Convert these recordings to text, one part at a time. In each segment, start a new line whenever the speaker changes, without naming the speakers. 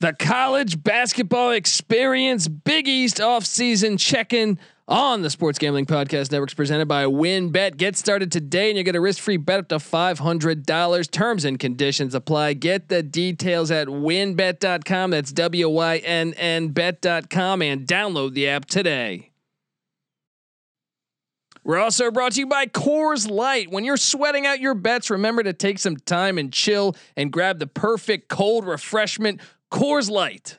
The college basketball experience, Big East offseason check-in on the Sports Gambling Podcast Networks presented by WynnBET. Get started today and you get a risk-free bet up to $500. Terms and conditions apply. Get the details at wynnbet.com. That's W-Y-N-N bet.com and download the app today. We're also brought to you by Coors Light. When you're sweating out your bets, remember to take some time and chill and grab the perfect cold refreshment – Coors Light.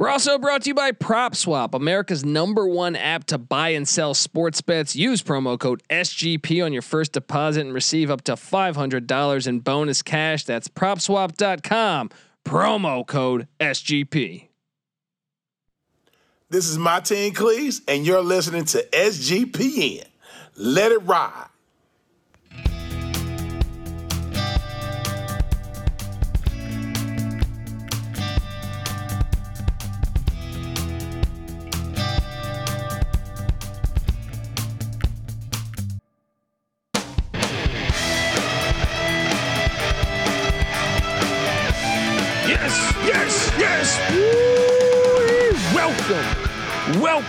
We're also brought to you by PropSwap, America's number one app to buy and sell sports bets. Use promo code SGP on your first deposit and receive up to $500 in bonus cash. That's propswap.com. Promo code SGP.
This is Martin Cleese, and you're listening to SGPN. Let it ride.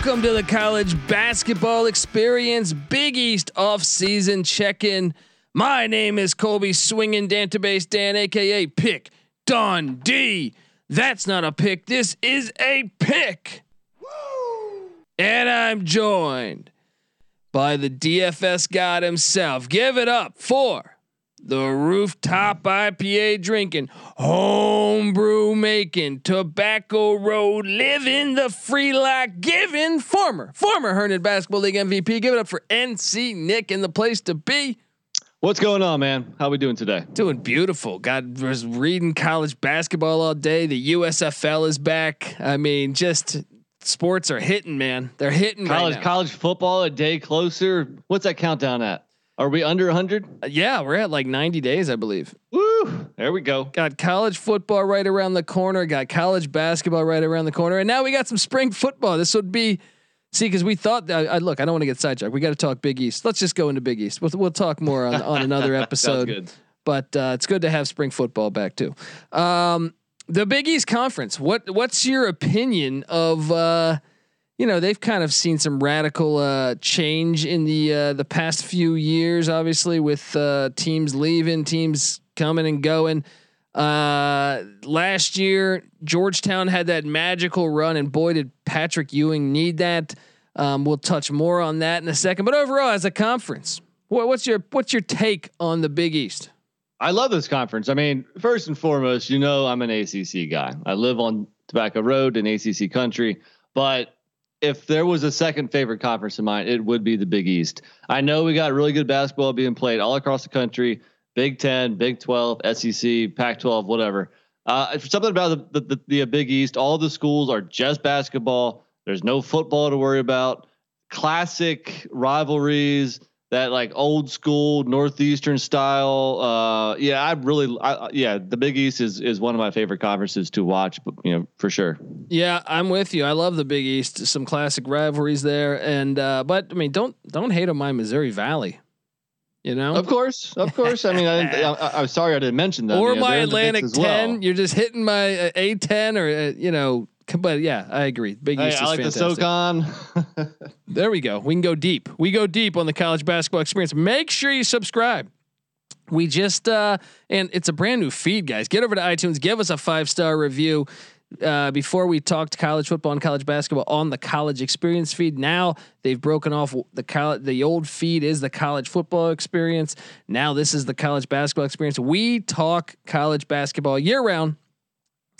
Welcome to the college basketball experience, Big East off-season check-in. My name is Colby Swinging Database Dan, aka Pick Dundee. That's not a pick. This is a pick. Woo! And I'm joined by the DFS god himself. Give it up for the rooftop IPA drinking, homebrew making, tobacco road living, the free life giving, former former Herndon Basketball League MVP. Give it up for NC Nick and the place to be.
What's going on, man? How we doing today?
Doing beautiful. God was reading college basketball all day. The USFL is back. I mean, just sports are hitting, man. They're hitting.
College
right
college football a day closer. What's that countdown at? Are we under 100?
Uh, yeah, we're at like 90 days, I believe.
Woo! There we go.
Got college football right around the corner. Got college basketball right around the corner, and now we got some spring football. This would be see because we thought that. I, look, I don't want to get sidetracked. We got to talk Big East. Let's just go into Big East. We'll we'll talk more on on another episode. But uh, it's good to have spring football back too. Um, the Big East Conference. What what's your opinion of? Uh, you know they've kind of seen some radical uh, change in the uh, the past few years. Obviously, with uh, teams leaving, teams coming and going. Uh, last year, Georgetown had that magical run, and boy, did Patrick Ewing need that. Um, we'll touch more on that in a second. But overall, as a conference, what, what's your what's your take on the Big East?
I love this conference. I mean, first and foremost, you know I'm an ACC guy. I live on Tobacco Road in ACC country, but if there was a second favorite conference of mine, it would be the Big East. I know we got really good basketball being played all across the country. Big Ten, Big Twelve, SEC, Pac twelve, whatever. Uh, something about the, the, the Big East. All the schools are just basketball. There's no football to worry about. Classic rivalries that like old school northeastern style. Uh, yeah, I really, I, yeah, the Big East is is one of my favorite conferences to watch. But you know, for sure.
Yeah, I'm with you. I love the Big East. Some classic rivalries there, and uh, but I mean, don't don't hate on my Missouri Valley. You know,
of course, of course. I mean, I, am sorry I didn't mention that.
Or you know, my Atlantic ten. Well. You're just hitting my uh, A ten, or uh, you know, but yeah, I agree. Big East.
hey,
I
like
fantastic.
the SoCon.
there we go. We can go deep. We go deep on the college basketball experience. Make sure you subscribe. We just uh and it's a brand new feed, guys. Get over to iTunes, give us a five star review. Uh, before we talked college football and college basketball on the college experience feed. Now they've broken off the college. The old feed is the college football experience. Now this is the college basketball experience. We talk college basketball year round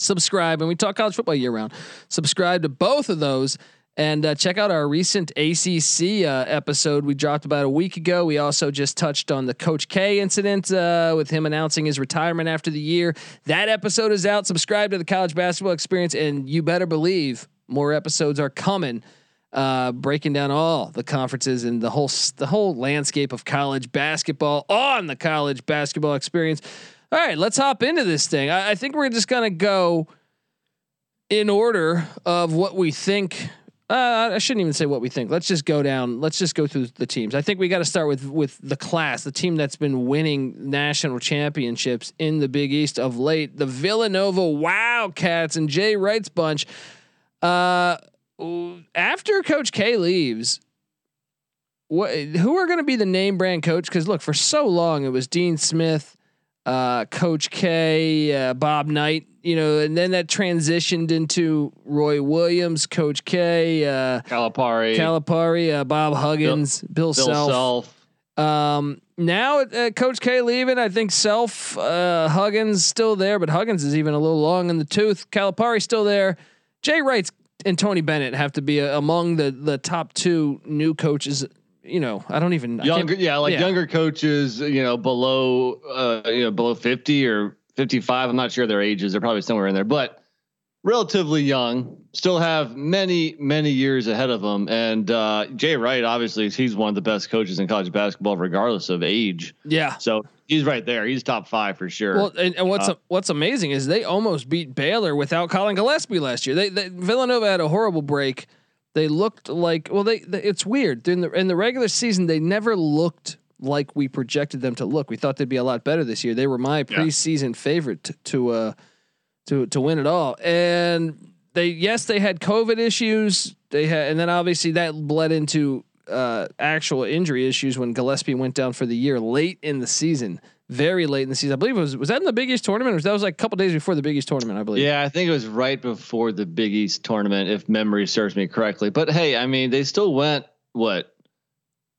subscribe, and we talk college football year round. Subscribe to both of those. And uh, check out our recent ACC uh, episode we dropped about a week ago. We also just touched on the Coach K incident uh, with him announcing his retirement after the year. That episode is out. Subscribe to the College Basketball Experience, and you better believe more episodes are coming, uh, breaking down all the conferences and the whole the whole landscape of college basketball on the College Basketball Experience. All right, let's hop into this thing. I, I think we're just gonna go in order of what we think. Uh, I shouldn't even say what we think. Let's just go down. Let's just go through the teams. I think we got to start with with the class, the team that's been winning national championships in the Big East of late, the Villanova Wildcats and Jay Wright's bunch. Uh, after Coach K leaves, what who are going to be the name brand coach? Because look, for so long it was Dean Smith, uh, Coach K, uh, Bob Knight, you know, and then that transitioned into Roy Williams, Coach K, uh,
Calipari,
Calipari, uh, Bob Huggins, Bill, Bill Self. Self. Um, now uh, Coach K leaving, I think Self, uh, Huggins still there, but Huggins is even a little long in the tooth. Calipari still there. Jay Wright's and Tony Bennett have to be uh, among the the top two new coaches you know, I don't even
younger, yeah, like yeah. younger coaches, you know, below, uh, you know, below fifty or fifty-five. I'm not sure their ages. They're probably somewhere in there, but relatively young. Still have many, many years ahead of them. And uh, Jay Wright, obviously, he's one of the best coaches in college basketball, regardless of age.
Yeah.
So he's right there. He's top five for sure.
Well, and, and what's uh, what's amazing is they almost beat Baylor without Collin Gillespie last year. They, they Villanova had a horrible break they looked like well, they, they it's weird in the in the regular season they never looked like we projected them to look. We thought they'd be a lot better this year. They were my preseason yeah. favorite to to, uh, to to win it all. And they yes they had COVID issues. They had and then obviously that bled into uh, actual injury issues when Gillespie went down for the year late in the season very late in the season. I believe it was was that in the Big East tournament, or was that was like a couple days before the Big East tournament? I believe.
Yeah, I think it was right before the Big East tournament, if memory serves me correctly. But hey, I mean, they still went what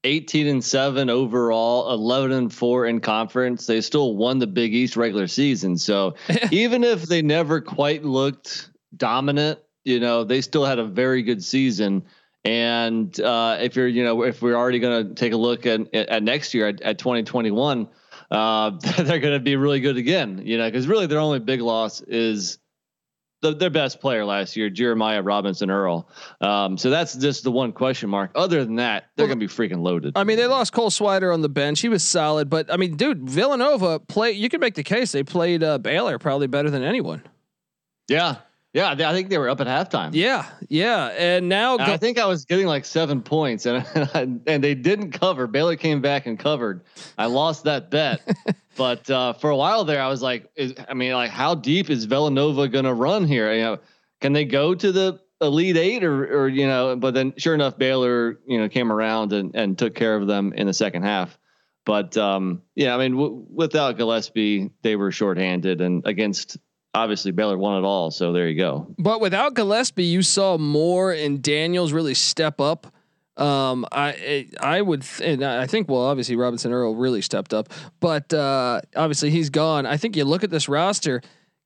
18 and 7 overall, 11 and 4 in conference. They still won the Big East regular season. So even if they never quite looked dominant, you know, they still had a very good season. And uh, if you're, you know, if we're already going to take a look at, at next year at, at 2021, uh, they're going to be really good again. You know, because really their only big loss is the, their best player last year, Jeremiah Robinson Earl. Um, so that's just the one question mark. Other than that, they're well, going to be freaking loaded.
I mean, they lost Cole Swider on the bench. He was solid, but I mean, dude, Villanova play. You can make the case they played uh, Baylor probably better than anyone.
Yeah, yeah, I think they were up at halftime.
Yeah, yeah, and now
go- I think I was getting like seven points, and and they didn't cover. Baylor came back and covered. I lost that bet, but uh, for a while there, I was like, is, I mean, like, how deep is Villanova going to run here? You know, can they go to the Elite Eight, or or you know? But then, sure enough, Baylor, you know, came around and and took care of them in the second half. But um, yeah, I mean, w- without Gillespie, they were shorthanded, and against obviously Baylor won it all. So there you go.
But without Gillespie, you saw Moore and Daniels really step up. Um, I I would th- I think well obviously Robinson Earl really stepped up, but uh, obviously he's gone. I think you look at this roster,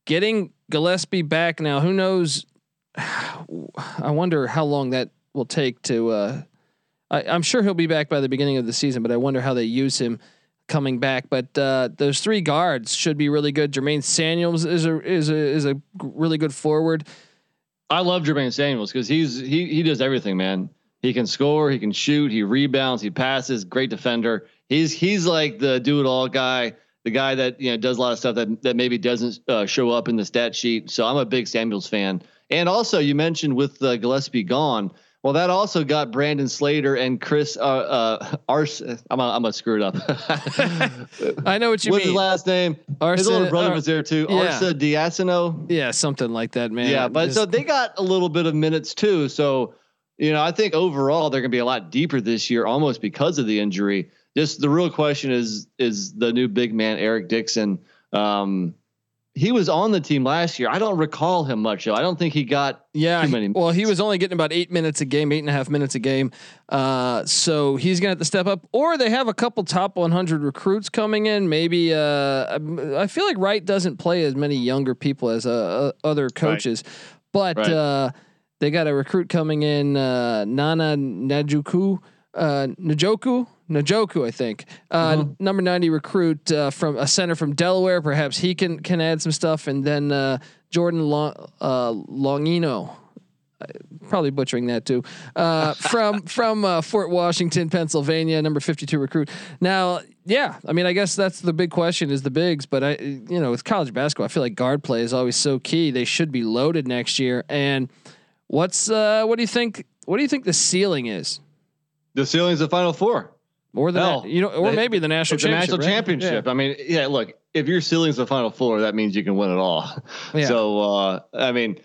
getting Gillespie back now. Who knows? I wonder how long that will take to. Uh, I, I'm sure he'll be back by the beginning of the season, but I wonder how they use him coming back. But uh, those three guards should be really good. Jermaine Samuels is a is a is a really good forward.
I love Jermaine Samuels because he's he he does everything, man. He can score, he can shoot, he rebounds, he passes. Great defender. He's he's like the do it all guy, the guy that you know does a lot of stuff that that maybe doesn't uh, show up in the stat sheet. So I'm a big Samuels fan. And also, you mentioned with uh, Gillespie gone well, that also got Brandon Slater and Chris uh, uh Ars. I'm gonna, I'm gonna screw it up.
I know what you
What's
mean.
What's his last name? Arsa, his older brother uh, was there too. Yeah. Arsa Diacono.
Yeah, something like that, man.
Yeah, but Just, so they got a little bit of minutes too. So you know, I think overall they're gonna be a lot deeper this year, almost because of the injury. Just the real question is is the new big man Eric Dixon. Um, he was on the team last year. I don't recall him much though. I don't think he got
yeah. Too many well, he was only getting about eight minutes a game, eight and a half minutes a game. Uh, so he's gonna have to step up. Or they have a couple top 100 recruits coming in. Maybe uh, I feel like Wright doesn't play as many younger people as uh, uh other coaches, right. but right. Uh, they got a recruit coming in, uh, Nana Najuku, Najoku. Najoku, I think, uh, mm-hmm. number ninety recruit uh, from a center from Delaware. Perhaps he can can add some stuff, and then uh, Jordan Long, uh, Longino, probably butchering that too, uh, from from uh, Fort Washington, Pennsylvania, number fifty two recruit. Now, yeah, I mean, I guess that's the big question is the bigs, but I, you know, with college basketball, I feel like guard play is always so key. They should be loaded next year. And what's what do you think? what do you think the ceiling is?
The ceiling's the final four.
Or the
Hell,
you know, or maybe the national
the
championship.
national
right?
championship. I mean, yeah. Look, if your ceiling's the final four, that means you can win it all.
Yeah. Yeah.
So, uh, I mean,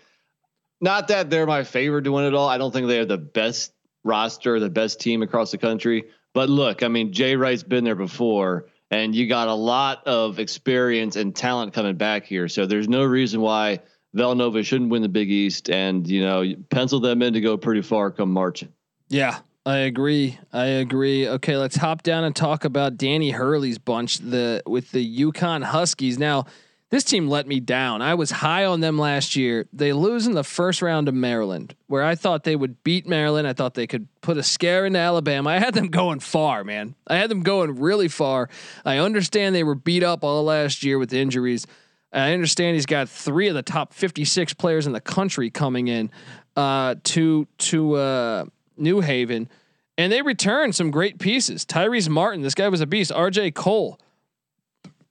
not that they're my favorite to win it all. I don't think they have the best roster, the best team across the country. But look, I mean, Jay Wright's been there before, and you got a lot of experience and talent coming back here. So there's no reason why Villanova shouldn't win the Big East, and you know, pencil them in to go pretty far come March.
Yeah, I agree. I agree. Okay, let's hop down and talk about Danny Hurley's bunch the with the UConn Huskies. Now, this team let me down. I was high on them last year. They lose in the first round to Maryland, where I thought they would beat Maryland. I thought they could put a scare into Alabama. I had them going far, man. I had them going really far. I understand they were beat up all last year with injuries. I understand he's got three of the top 56 players in the country coming in uh, to to uh, New Haven, and they returned some great pieces. Tyrese Martin, this guy was a beast. R.J. Cole.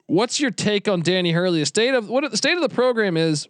What's your take on Danny Hurley? The state of what the state of the program is.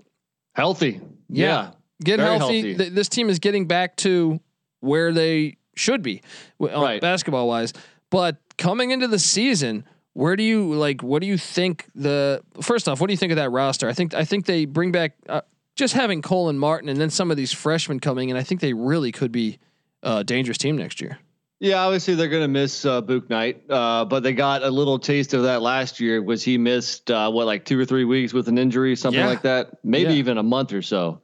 Healthy,
Yeah, get healthy.
healthy.
Th- this team is getting back to where they should be,
Right.
basketball wise. But coming into the season, where do you like? What do you think the first off? What do you think of that roster? I think I think they bring back uh, just having Cole and Martin, and then some of these freshmen coming in. I think they really could be a dangerous team next year.
Yeah, obviously they're going to miss uh, Bouknight, uh, but they got a little taste of that last year. Was he missed uh, what like two or three weeks with an injury, something
Yeah.
like that? Maybe
Yeah.
even a month or so.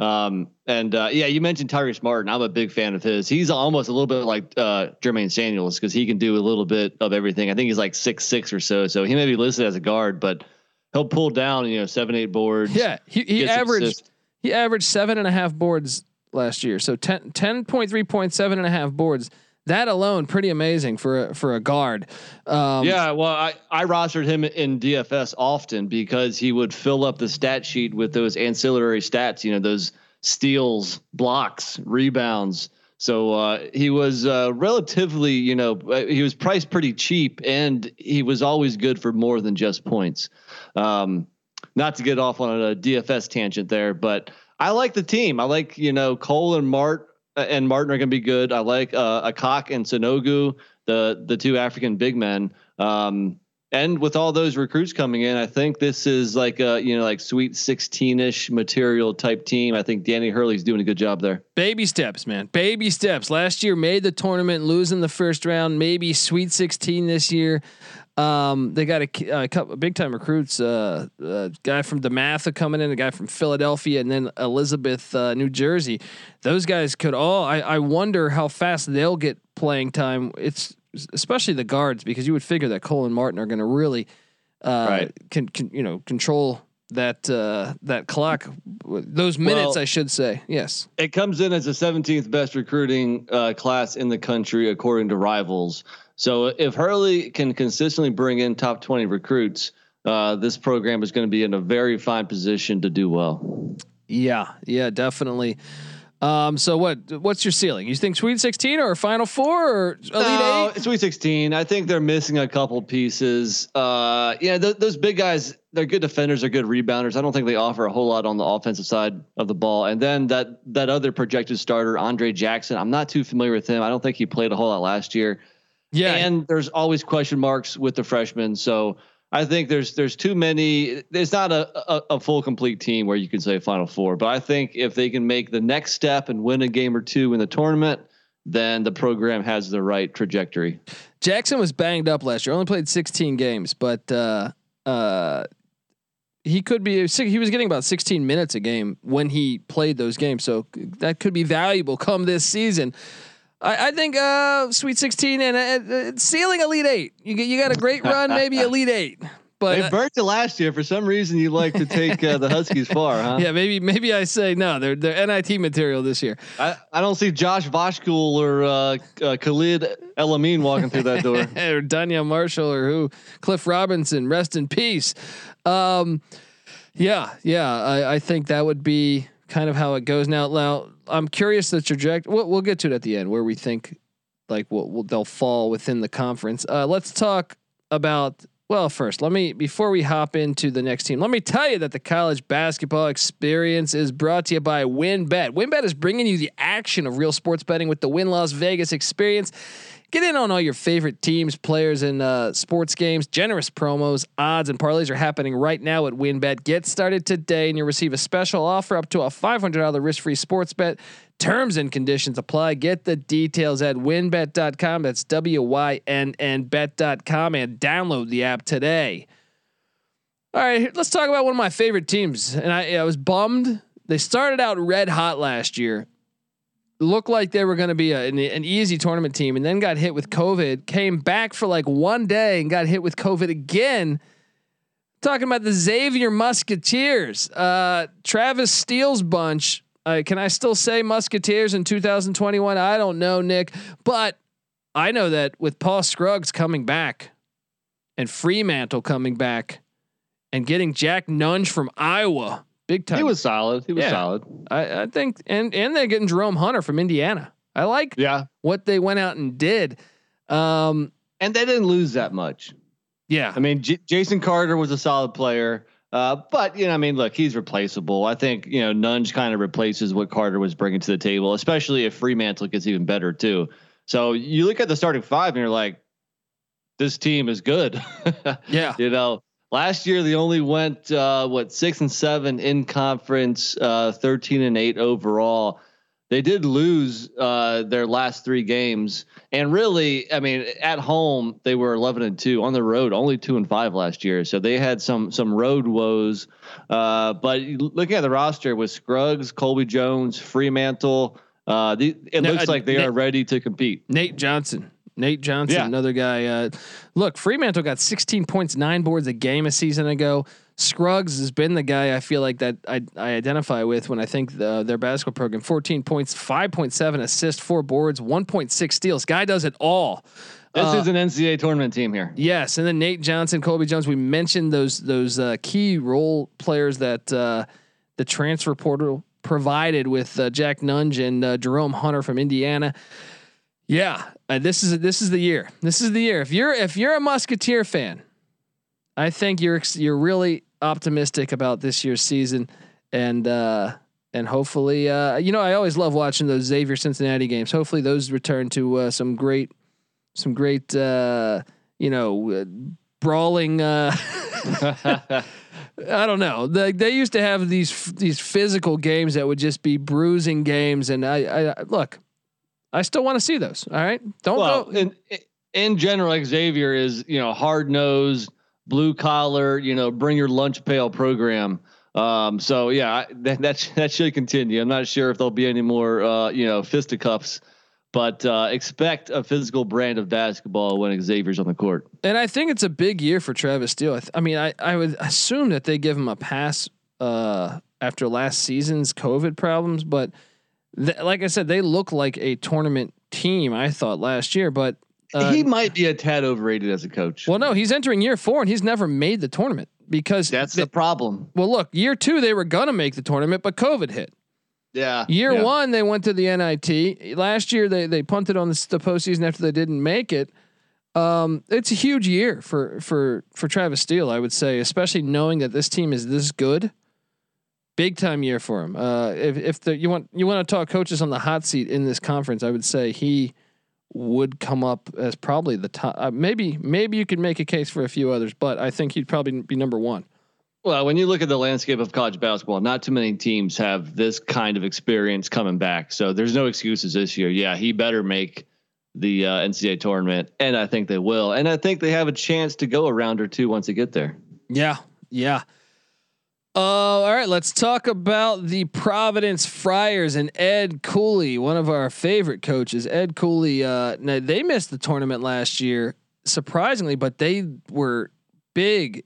Um, and uh, yeah, you mentioned Tyrese Martin. I'm a big fan of his. He's almost a little bit like uh, Jermaine Samuels because he can do a little bit of everything. I think he's like six six or so, so he may be listed as a guard, but he'll pull down you know seven eight boards.
Yeah, he, he averaged
assists.
he averaged seven and a half boards last year. So 10, 10.3 points, seven and a half boards. That alone, pretty amazing for a, for a guard. Um,
Yeah, well, I, I rostered him in DFS often because he would fill up the stat sheet with those ancillary stats, you know, those steals, blocks, rebounds. So uh, he was uh, relatively, you know, uh, he was priced pretty cheap and he was always good for more than just points. Um, not to get off on a DFS tangent there, but I like the team. I like, you know, Cole and Mart uh, and Martin are going to be good. I like uh, Akok and Sanogo, the the two African big men. Um, and with all those recruits coming in, I think this is like a you know like sweet sixteen ish material type team. I think Danny Hurley's doing a good job there.
Baby steps, man. Baby steps. Last year made the tournament, losing the first round, maybe Sweet 16 this year. Um, they got a, a couple big time recruits. Uh, a guy from DeMatha coming in, a guy from Philadelphia, and then Elizabeth, uh, New Jersey. Those guys could all. I, I wonder how fast they'll get playing time. It's especially the guards because you would figure that Cole and Martin are going to really, uh,
Right.
can, can you know control that uh that clock those minutes
Well-
I should say yes
It comes in as the 17th best recruiting uh, class in the country according to Rivals. So if Hurley can consistently bring in top 20 recruits, uh, this program is going to be in a very fine position to do well.
Yeah, yeah, definitely. Um, so what what's your ceiling? You think Sweet 16 or Final Four or Elite
No,
Eight?
Sweet 16. I think they're missing a couple pieces. Uh, yeah, th- those big guys, they're good defenders, they're good rebounders. I don't think they offer a whole lot on the offensive side of the ball. And then that that other projected starter, Andre Jackson, I'm not too familiar with him. I don't think he played a whole lot last year.
Yeah,
And there's always question marks with the freshmen. So I think there's there's too many. It's not a, a, a full complete team where you can say Final Four. But I think if they can make the next step and win a game or two in the tournament, then the program has the right trajectory.
Jackson was banged up last year. Only played 16 games, but uh, uh, he could be. He was getting about 16 minutes a game when he played those games, so that could be valuable come this season. I, I think uh, Sweet 16 and uh, uh, ceiling Elite Eight. You get you got a great run, maybe Elite Eight. But
They burnt it last year. For some reason, you like to take uh, the Huskies far, huh?
yeah, maybe maybe I say no. They're they're NIT material this year.
I, I don't see Josh Vashkul or uh, uh, Khalid El-Amin walking through that door.
or Donyell Marshall or who, Cliff Robinson, rest in peace. Um, yeah, yeah, I, I think that would be kind of how it goes now. Now, I'm curious the trajectory. We'll, we'll get to it at the end where we think like we'll, we'll, they'll fall within the conference. Uh, let's talk about Well, first, let me before we hop into the next team, let me tell you that the college basketball experience is brought to you by WynnBET. WynnBET is bringing you the action of real sports betting with the Wynn Las Vegas experience. Get in on all your favorite teams, players, and uh, sports games. Generous promos, odds, and parlays are happening right now at WynnBET. Get started today, and you'll receive a special offer up to a $500 risk-free sports bet. Terms and conditions apply. Get the details at wynnbet.com. That's W Y N N bet.com and download the app today. All right, let's talk about one of my favorite teams. And I, I was bummed. They started out red hot last year looked like they were going to be a, an, an, easy tournament team and then got hit with COVID, came back for like one day and got hit with COVID again. Talking about the Xavier Musketeers, uh, Travis Steele's bunch. Uh, can I still say Musketeers in 2021? I don't know, Nick, but I know that with Paul Scruggs coming back and Freemantle coming back and getting Jack Nunge from Iowa big time.
He was solid. He was yeah. solid.
I, I, think, and and they're getting Jerome Hunter from Indiana. I like
yeah
what they went out and did. Um,
and they didn't lose that much.
Yeah,
I mean, J- Jason Carter was a solid player. Uh, but you know, I mean, look, he's replaceable. I think you know Nunge kind of replaces what Carter was bringing to the table, especially if Freemantle gets even better too. So you look at the starting five and you're like, this team is good.
yeah,
you know, Last year they only went uh, what six and seven in conference, uh, thirteen and eight overall. They did lose uh, their last three games, and really, I mean, at home they were eleven and two. On the road, only two and five last year. So they had some some road woes. Uh, but looking at the roster with Scruggs, Colby Jones, Freemantle, uh, the, it looks uh, like they Nate, are ready to compete.
Nate Johnson. Nate Johnson, yeah. another guy. Uh, look, Freemantle got 16 points, nine boards a game a season ago. Scruggs has been the guy I feel like that I, I identify with when I think the, their basketball program. 14 points, 5.7 assists, four boards, 1.6 steals. Guy does it all.
This uh, is an NCAA tournament team here.
Yes, and then Nate Johnson, Colby Jones. We mentioned those those uh, key role players that uh, the transfer portal provided with uh, Jack Nunge and uh, Jerome Hunter from Indiana. Yeah, uh, this is this is the year. This is the year. If you're if you're a Musketeer fan, I think you're you're really optimistic about this year's season, and uh, and hopefully, uh, you know, I always love watching those Xavier Cincinnati games. Hopefully, those return to uh, some great, some great, uh, you know, uh, brawling. Uh, I don't know. They, they used to have these these physical games that would just be bruising games, and I, I look. I still want to see those. All right, don't well, go.
In in general, Xavier is you know hard nosed, blue collar. You know, bring your lunch pail program. Um, so yeah, that that that should continue. I'm not sure if there'll be any more uh, you know fisticuffs, but uh, expect a physical brand of basketball when Xavier's on the court.
And I think it's a big year for Travis Steele. I, th- I mean, I I would assume that they give him a pass uh, after last season's COVID problems, but like I said, they look like a tournament team. I thought last year, but
uh, he might be a tad overrated as a coach.
Well, no, he's entering year four and he's never made the tournament because
that's they, the problem.
Well, look, year two they were gonna make the tournament, but COVID hit.
Yeah.
Year
yeah.
one they went to the NIT. Last year they they punted on the, the postseason after they didn't make it. Um, it's a huge year for for for Travis Steele, I would say, especially knowing that this team is this good big time year for him. Uh, if if the, you want you want to talk coaches on the hot seat in this conference, I would say he would come up as probably the top. Uh, maybe maybe you could make a case for a few others, but I think he'd probably be number one.
Well, when you look at the landscape of college basketball, not too many teams have this kind of experience coming back. So there's no excuses this year. Yeah, he better make the uh, NCAA tournament, and I think they will. And I think they have a chance to go a round or two once they get there.
Yeah, yeah. Uh, all right, let's talk about the Providence Friars and Ed Cooley, one of our favorite coaches. Ed Cooley, uh, now they missed the tournament last year, surprisingly, but they were big,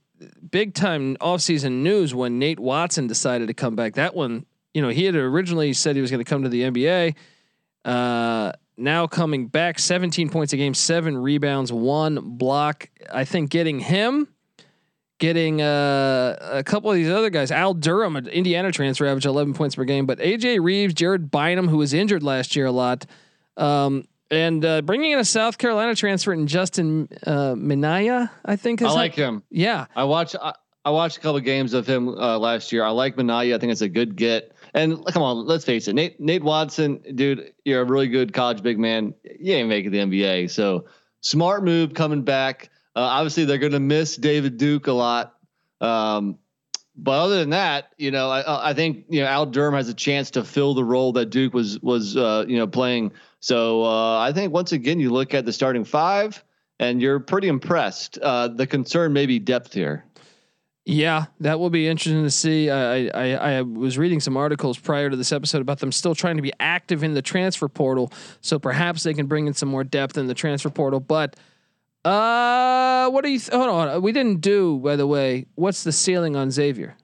big time offseason news when Nate Watson decided to come back. That one, you know, he had originally said he was going to come to the NBA. Uh, now coming back, 17 points a game, seven rebounds, one block. I think getting him getting uh, a couple of these other guys. Al Durham, an Indiana transfer, averaged 11 points per game. But AJ Reeves, Jared Bynum, who was injured last year a lot, um, and uh, bringing in a South Carolina transfer in Justin uh, Minaya, I think.
I like him.
Yeah,
I watched. I, I watched a couple of games of him uh, last year. I like Minaya. I think it's a good get. And come on, let's face it, Nate Nate Watson, dude, you're a really good college big man. You ain't making the NBA, so smart move coming back. Uh, obviously, they're going to miss David Duke a lot. Um, but other than that, you know, I, I think you know Al Durham has a chance to fill the role that Duke was was uh, you know playing. So uh, I think once again, you look at the starting five, and you're pretty impressed. Uh, the concern may be depth here.
Yeah, that will be interesting to see. I, I I was reading some articles prior to this episode about them still trying to be active in the transfer portal, so perhaps they can bring in some more depth in the transfer portal. But uh, what do you? Th- hold on, we didn't do by the way. What's the ceiling on Xavier?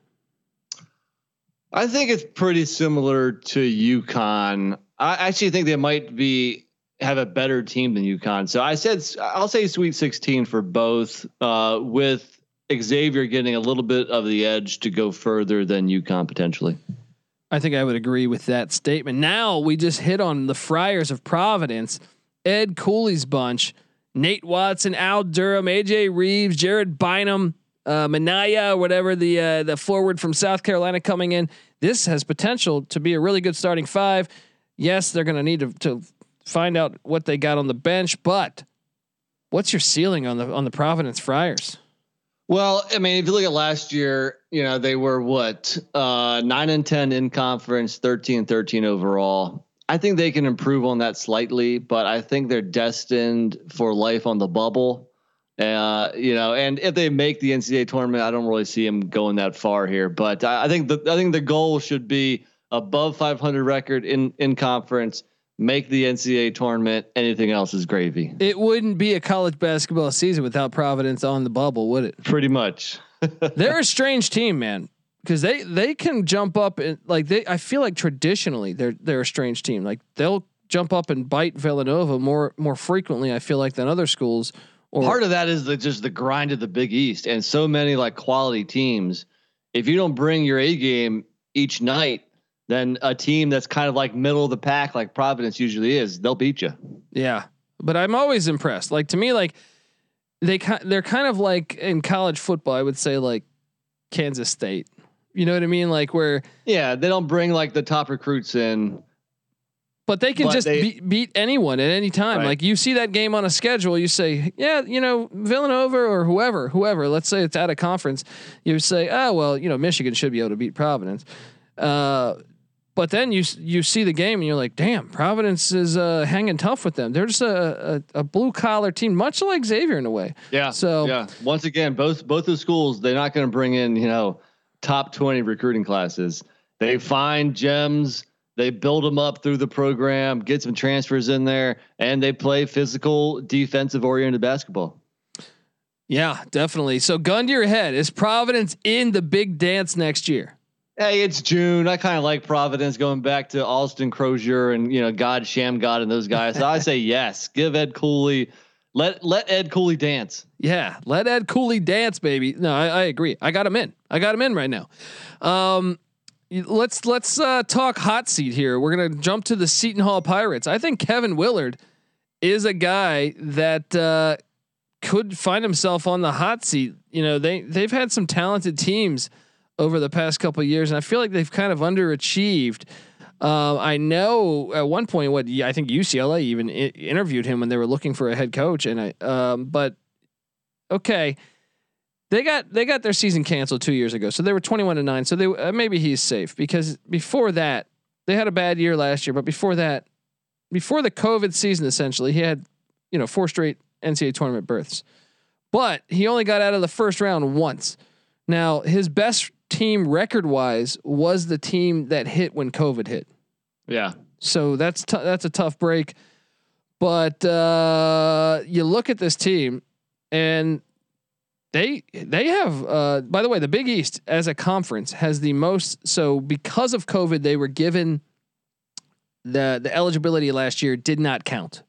I think it's pretty similar to UConn. I actually think they might be have a better team than UConn. So I said I'll say Sweet 16 for both, uh, with Xavier getting a little bit of the edge to go further than UConn potentially.
I think I would agree with that statement. Now we just hit on the Friars of Providence, Ed Cooley's bunch. Nate Watson, Al Durham, AJ Reeves, Jared Bynum, uh, Minaya, whatever the uh, the forward from South Carolina coming in. This has potential to be a really good starting five. Yes, they're going to need to find out what they got on the bench, but what's your ceiling on the on the Providence Friars?
Well, I mean, if you look at last year, you know, they were what, uh, 9 and 10 in conference, 13 13 overall. I think they can improve on that slightly, but I think they're destined for life on the bubble. Uh, you know, and if they make the NCAA tournament, I don't really see them going that far here. But I, I think the I think the goal should be above 500 record in in conference. Make the NCAA tournament. Anything else is gravy.
It wouldn't be a college basketball season without Providence on the bubble, would it?
Pretty much.
They're a strange team, man because they they can jump up and like they I feel like traditionally they're they're a strange team. Like they'll jump up and bite Villanova more more frequently. I feel like than other schools.
Or part of that is the just the grind of the Big East and so many like quality teams. If you don't bring your A game each night, then a team that's kind of like middle of the pack, like Providence usually is, they'll beat you.
Yeah, but I'm always impressed. Like to me, like they they're kind of like in college football. I would say like Kansas State you know what I mean? Like where
yeah, they don't bring like the top recruits in,
but they can but just they, beat, beat anyone at any time. Right. Like you see that game on a schedule, you say, yeah, you know Villanova or whoever, whoever. Let's say it's at a conference, you say, oh well, you know Michigan should be able to beat Providence. Uh, but then you you see the game and you're like, damn, Providence is uh, hanging tough with them. They're just a, a, a blue collar team, much like Xavier in a way.
Yeah.
So
yeah, once again, both both the schools they're not going to bring in you know top 20 recruiting classes. They find gems, they build them up through the program, get some transfers in there, and they play physical, defensive oriented basketball.
Yeah, definitely. So, gun to your head, is Providence in the big dance next year?
Hey, it's June. I kind of like Providence going back to Austin Croshere and you know God Shammgod, and those guys. So I say yes. Give Ed Cooley let let Ed Cooley dance.
Yeah, let Ed Cooley dance, baby. No, I, I agree. I got him in. I got him in right now. Um, let's let's uh, talk hot seat here. We're gonna jump to the Seton Hall Pirates. I think Kevin Willard is a guy that uh, could find himself on the hot seat. You know, they they've had some talented teams over the past couple years, and I feel like they've kind of underachieved. Uh, I know at one point what I think UCLA even I- interviewed him when they were looking for a head coach, and I um, but okay, they got they got their season canceled two years ago, so they were twenty one to nine. So they uh, maybe he's safe because before that they had a bad year last year, but before that, before the COVID season, essentially he had you know four straight NCAA tournament berths, but he only got out of the first round once. Now his best team record wise was the team that hit when COVID hit.
Yeah.
So that's t- that's a tough break. But uh, you look at this team, and they they have. Uh, by the way, the Big East as a conference has the most. So because of COVID, they were given the the eligibility last year did not count.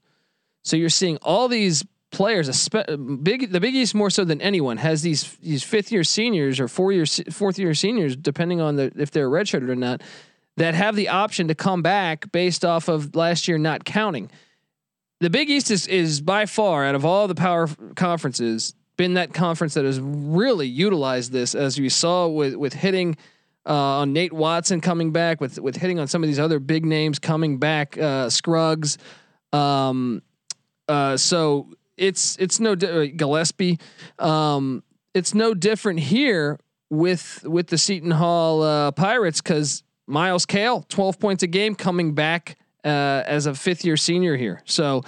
So you're seeing all these players, big the Big East more so than anyone has these these fifth year seniors or four year fourth year seniors, depending on the if they're redshirted or not that have the option to come back based off of last year not counting. the Big East is is by far out of all the power conferences been that conference that has really utilized this, as you saw with with hitting uh, on Nate Watson coming back, with with hitting on some of these other big names coming back, uh, Scruggs. Um, uh, so it's it's no di- uh, Gillespie. Um, it's no different here with with the Seton Hall uh, Pirates because Myles Cale, twelve points a game, coming back uh, as a fifth year senior here. So.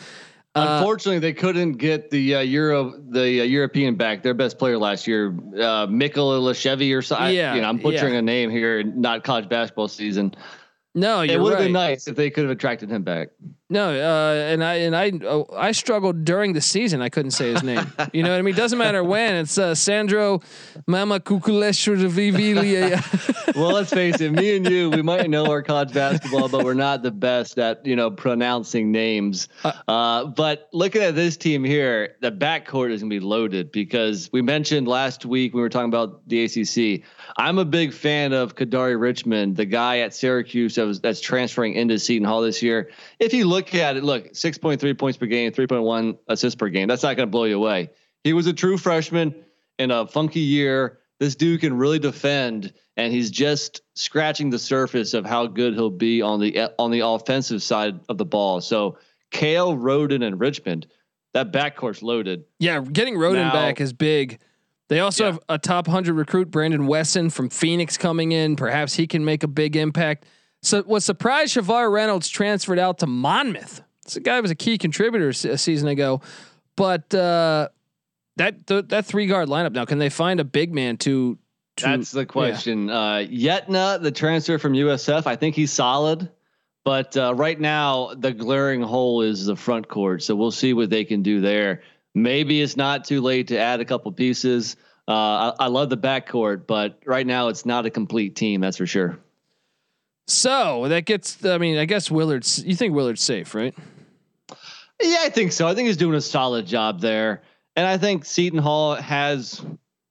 Uh,
Unfortunately, they couldn't get the uh, Euro, the uh, European back. Their best player last year, uh, Mikola or something.
Yeah,
you know, I'm butchering
yeah.
a name here. Not college basketball season.
no,
It would have
right.
been nice if they could have attracted him back.
No, uh, and I and I oh, I struggled during the season. I couldn't say his name. you know what I mean? Doesn't matter when. It's uh, Sandro Mama Kukuleshvili.
well, let's face it. Me and you, we might know our college basketball, but we're not the best at you know pronouncing names. Uh, but looking at this team here, the backcourt is gonna be loaded because we mentioned last week we were talking about the ACC. I'm a big fan of Kadari Richmond, the guy at Syracuse that was that's transferring into Seton Hall this year. If you look at it, look 6.3 points per game, 3.1 assists per game. That's not going to blow you away. He was a true freshman in a funky year. This dude can really defend, and he's just scratching the surface of how good he'll be on the on the offensive side of the ball. So, Cale, Rhoden, and Richmond, that backcourt's loaded.
yeah, getting Rhoden
Now-
back is big. They also
Yeah.
have a top 100 recruit, Brandon Wesson from Phoenix, coming in. Perhaps he can make a big impact. So, was surprised Shavar Reynolds transferred out to Monmouth. This guy was a key contributor a season ago, but uh, that th- that three guard lineup now can they find a big man to? to
That's the question. Uh, Yetna, the transfer from USF, I think he's solid, but uh, right now the glaring hole is the front court. So we'll see what they can do there. Maybe it's not too late to add a couple pieces. Uh, I, I love the backcourt, but right now it's not a complete team. That's for sure.
So that gets. I mean, I guess Willard's. You think Willard's safe, right?
Yeah, I think so. I think he's doing a solid job there. And I think Seton Hall has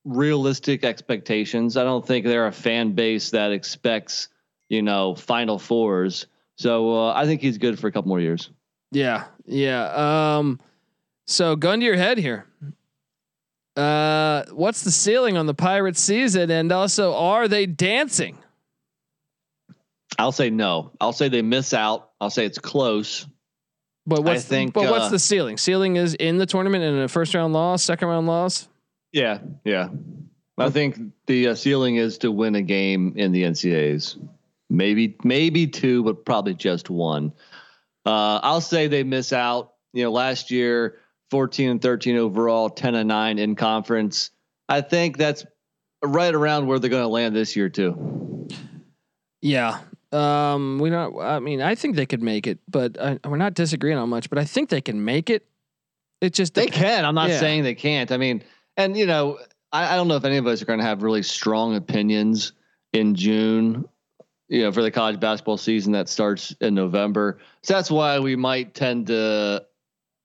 realistic expectations. I don't think they're a fan base that expects, you know, final fours. So uh, I think he's good for a couple more years.
Yeah, yeah. Um, so gun to your head here. Uh, what's the ceiling on the Pirates season, and also are they dancing?
I'll say no. I'll say they miss out. I'll say it's close.
But what's
I think,
the, but what's
uh,
the ceiling? Ceiling is in the tournament and a first round loss, second round loss.
Yeah, yeah. I think the uh, ceiling is to win a game in the NCAAs. Maybe maybe two, but probably just one. Uh, I'll say they miss out. You know, last year 14 and 13 overall, 10 and 9 in conference. I think that's right around where they're going to land this year too.
Yeah. Um, we not. I mean, I think they could make it, but I, we're not disagreeing on much. But I think they can make it. It just
They can. I'm not
Yeah.
saying they can't. I mean, and you know, I, I don't know if any of us are going to have really strong opinions in June. You know, for the college basketball season that starts in November. So that's why we might tend to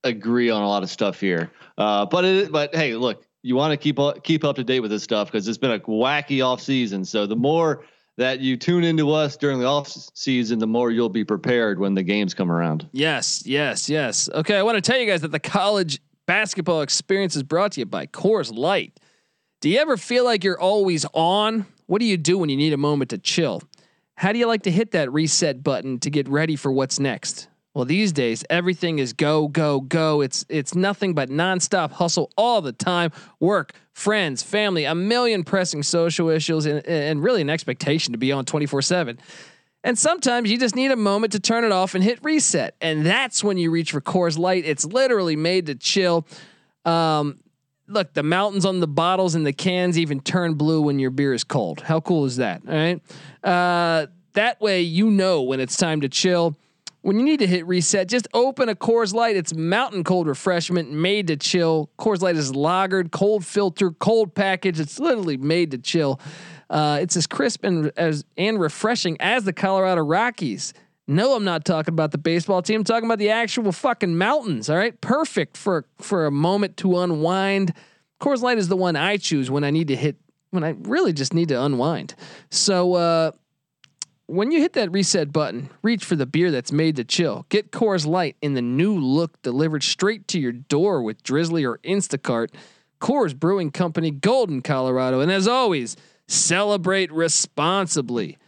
agree on a lot of stuff here. Uh, but it, but hey, look, you want to keep up, keep up to date with this stuff because it's been a wacky off season. So the more that you tune into us during the off season, the more you'll be prepared when the games come around.
Yes, yes, yes. Okay, I want to tell you guys that the college basketball experience is brought to you by Coors Light. Do you ever feel like you're always on? What do you do when you need a moment to chill? How do you like to hit that reset button to get ready for what's next? Well, these days everything is go go go. It's it's nothing but nonstop hustle all the time. Work, friends, family, a million pressing social issues, and, and really an expectation to be on twenty four seven. And sometimes you just need a moment to turn it off and hit reset. And that's when you reach for Coors Light. It's literally made to chill. Um, look, the mountains on the bottles and the cans even turn blue when your beer is cold. How cool is that? All right. Uh, that way you know when it's time to chill. When you need to hit reset, just open a Coors Light. It's mountain cold refreshment made to chill. Coors Light is lagered, cold filter, cold package. It's literally made to chill. Uh, it's as crisp and as and refreshing as the Colorado Rockies. No, I'm not talking about the baseball team. I'm talking about the actual fucking mountains. All right, perfect for for a moment to unwind. Coors Light is the one I choose when I need to hit when I really just need to unwind. So uh, when you hit that reset button, reach for the beer that's made to chill. Get Coors Light in the new look delivered straight to your door with Drizly or Instacart. Coors Brewing Company, Golden, Colorado. And as always, celebrate responsibly.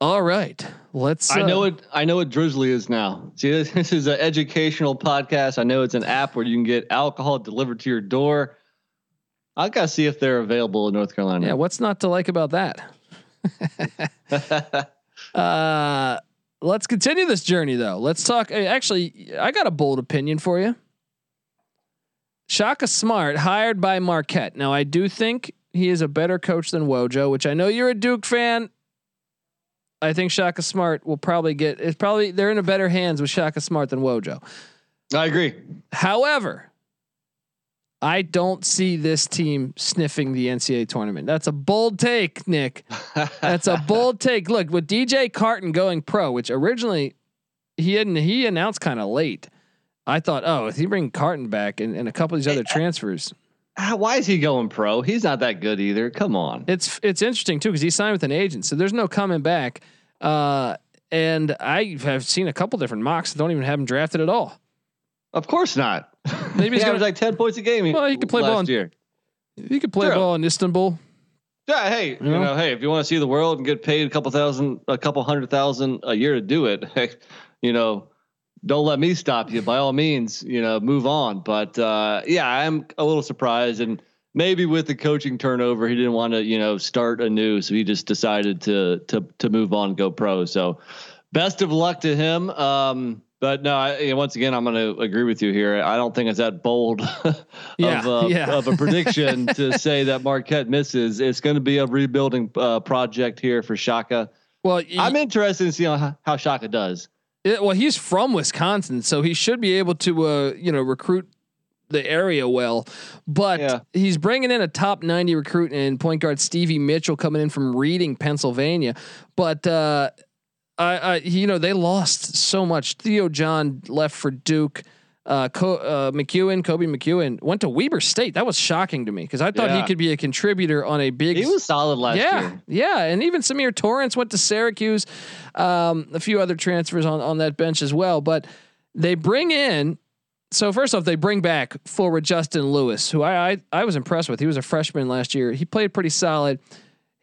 All right, let's.
I know
uh,
what I know what Drizly is now. See, this, this is an educational podcast. I know it's an app where you can get alcohol delivered to your door. I gotta see if they're available in North Carolina.
Yeah, what's not to like about that? Uh, let's continue this journey though. Let's talk. Actually, I got a bold opinion for you. Shaka Smart hired by Marquette. Now, I do think he is a better coach than Wojo, which I know you're a Duke fan. I think Shaka Smart will probably get. It's probably they're in a better hands with Shaka Smart than Wojo.
I agree.
However, I don't see this team sniffing the NCAA tournament. That's a bold take, Nick. That's a bold take. Look, with DJ Carton going pro, which originally he hadn't he announced kind of late. I thought, oh, if he bring Carton back and, and a couple of these other transfers,
Ah, Why is he going pro? He's not that good either. Come on.
it's it's interesting too because he signed with an agent, so there's no coming back. Uh, and I have seen a couple different mocks that don't even have him drafted at all.
Of course not.
Maybe he's
he
gonna
like ten points a game.
Well, he could play ball in-
year.
he could play
True.
ball in Istanbul.
Yeah, hey, you
know?
know, hey, if you want to see the world and get paid a couple thousand, a couple hundred thousand a year to do it, heck, you know, don't let me stop you. By all means, you know, move on. But uh, yeah, I'm a little surprised, and maybe with the coaching turnover, he didn't want to, you know, start anew, so he just decided to to to move on, and go pro. So, best of luck to him. Um, but no, I, once again, I'm going to agree with you here. I don't think it's that bold of,
Yeah,
uh,
yeah.
of a prediction to say that Marquette misses. It's going to be a rebuilding uh, project here for Shaka.
Well,
I'm interested in seeing how, how Shaka does.
Yeah, well, he's from Wisconsin, so he should be able to, uh, you know, recruit the area well. But
Yeah.
he's bringing in a top ninety recruit and point guard Stevie Mitchell coming in from Reading, Pennsylvania. But uh, I, I, you know, they lost so much. Theo John left for Duke. Uh, Co- uh, McEwen, Koby McEwen went to Weber State. That was shocking to me because I thought he could be a contributor on a big.
He was solid last
yeah,
year.
yeah, and even Symir Torrence went to Syracuse. Um, a few other transfers on on that bench as well, but they bring in. So first off, they bring back forward Justin Lewis, who I, I I was impressed with. He was a freshman last year. He played pretty solid.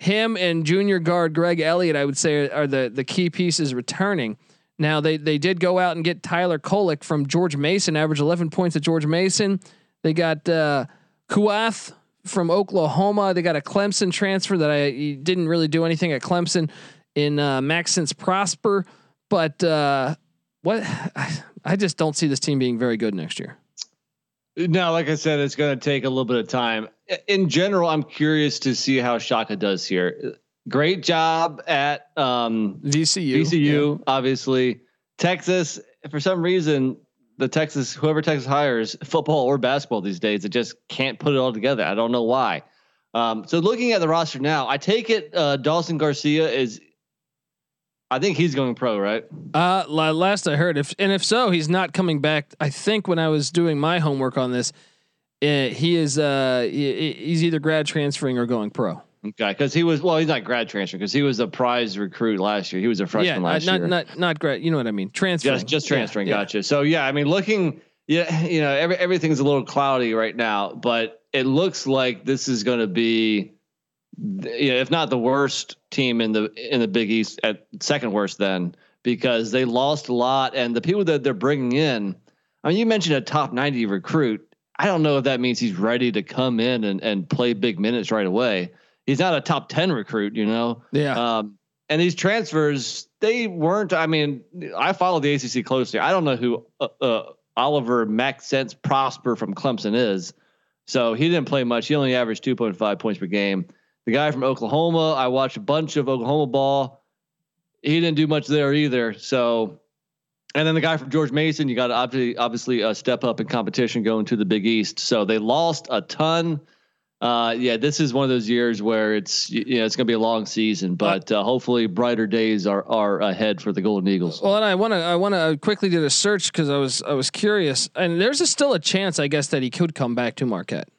Him and junior guard Greg Elliott, I would say, are the the key pieces returning. Now they they did go out and get Tyler Kolek from George Mason, average 11 points at George Mason. They got uh, Kuath from Oklahoma. They got a Clemson transfer that I didn't really do anything at Clemson in uh, Maxence Prosper, but uh, what I just don't see this team being very good next year.
No, like I said, it's going to take a little bit of time. In general, I'm curious to see how Shaka does here. Great job at um,
VCU,
VCU, obviously. Texas, for some reason, the Texas, whoever Texas hires, football or basketball these days, it just can't put it all together. I don't know why. Um, so looking at the roster now, I take it uh, Dawson Garcia is, I think he's going pro, right?
Uh, last I heard, if and if so, he's not coming back. I think when I was doing my homework on this, uh, he is uh he, he's either grad transferring or going pro.
Okay, because he was well, he's not grad transfer because he was a prize recruit last year. He was a freshman
yeah,
last
not
year.
not not grad. You know what I mean? Transferring.
just just transferring.
yeah.
Gotcha. So yeah, I mean, looking, yeah, you know, every, everything's a little cloudy right now, but it looks like this is going to be, th- you know, if not the worst team in the in the Big East, at second worst then, because they lost a lot, and the people that they're bringing in. I mean, you mentioned a top ninety recruit. I don't know if that means he's ready to come in and, and play big minutes right away. He's not a top ten recruit, you know.
Yeah.
Um, and these transfers, they weren't. I mean, I follow the ACC closely. I don't know who uh, uh, Oliver Maxence Prosper from Clemson is. So he didn't play much. He only averaged 2.5 points per game. The guy from Oklahoma, I watched a bunch of Oklahoma ball. He didn't do much there either. So, and then the guy from George Mason, you got to obviously obviously uh, step up in competition going to the Big East. So they lost a ton. Uh, yeah, this is one of those years where it's you know it's going to be a long season, but uh, hopefully brighter days are are ahead for the Golden Eagles.
Well, and I want to I want to quickly did a search because I was I was curious, and there's a, still a chance, I guess, that he could come back to Marquette.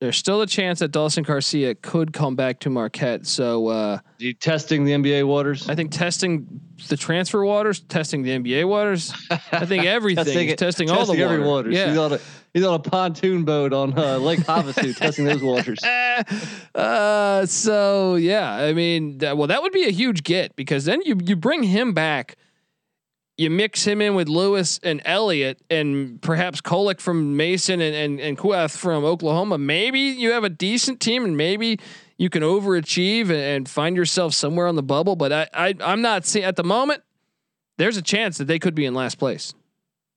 There's still a chance that Dawson Garcia could come back to Marquette. So uh,
you testing the NBA waters?
I think testing the transfer waters, testing the NBA waters. I think everything. testing, it, testing all the water. every waters.
Yeah. He's on a, he's on a pontoon boat on uh, Lake Havasu testing those waters.
Uh, so yeah, I mean, that, well, that would be a huge get because then you you bring him back you mix him in with Lewis and Elliott and perhaps Kolek from Mason and, and, and Kuath from Oklahoma, maybe you have a decent team and maybe you can overachieve and, and find yourself somewhere on the bubble. But I, I I'm not seeing at the moment. There's a chance that they could be in last place.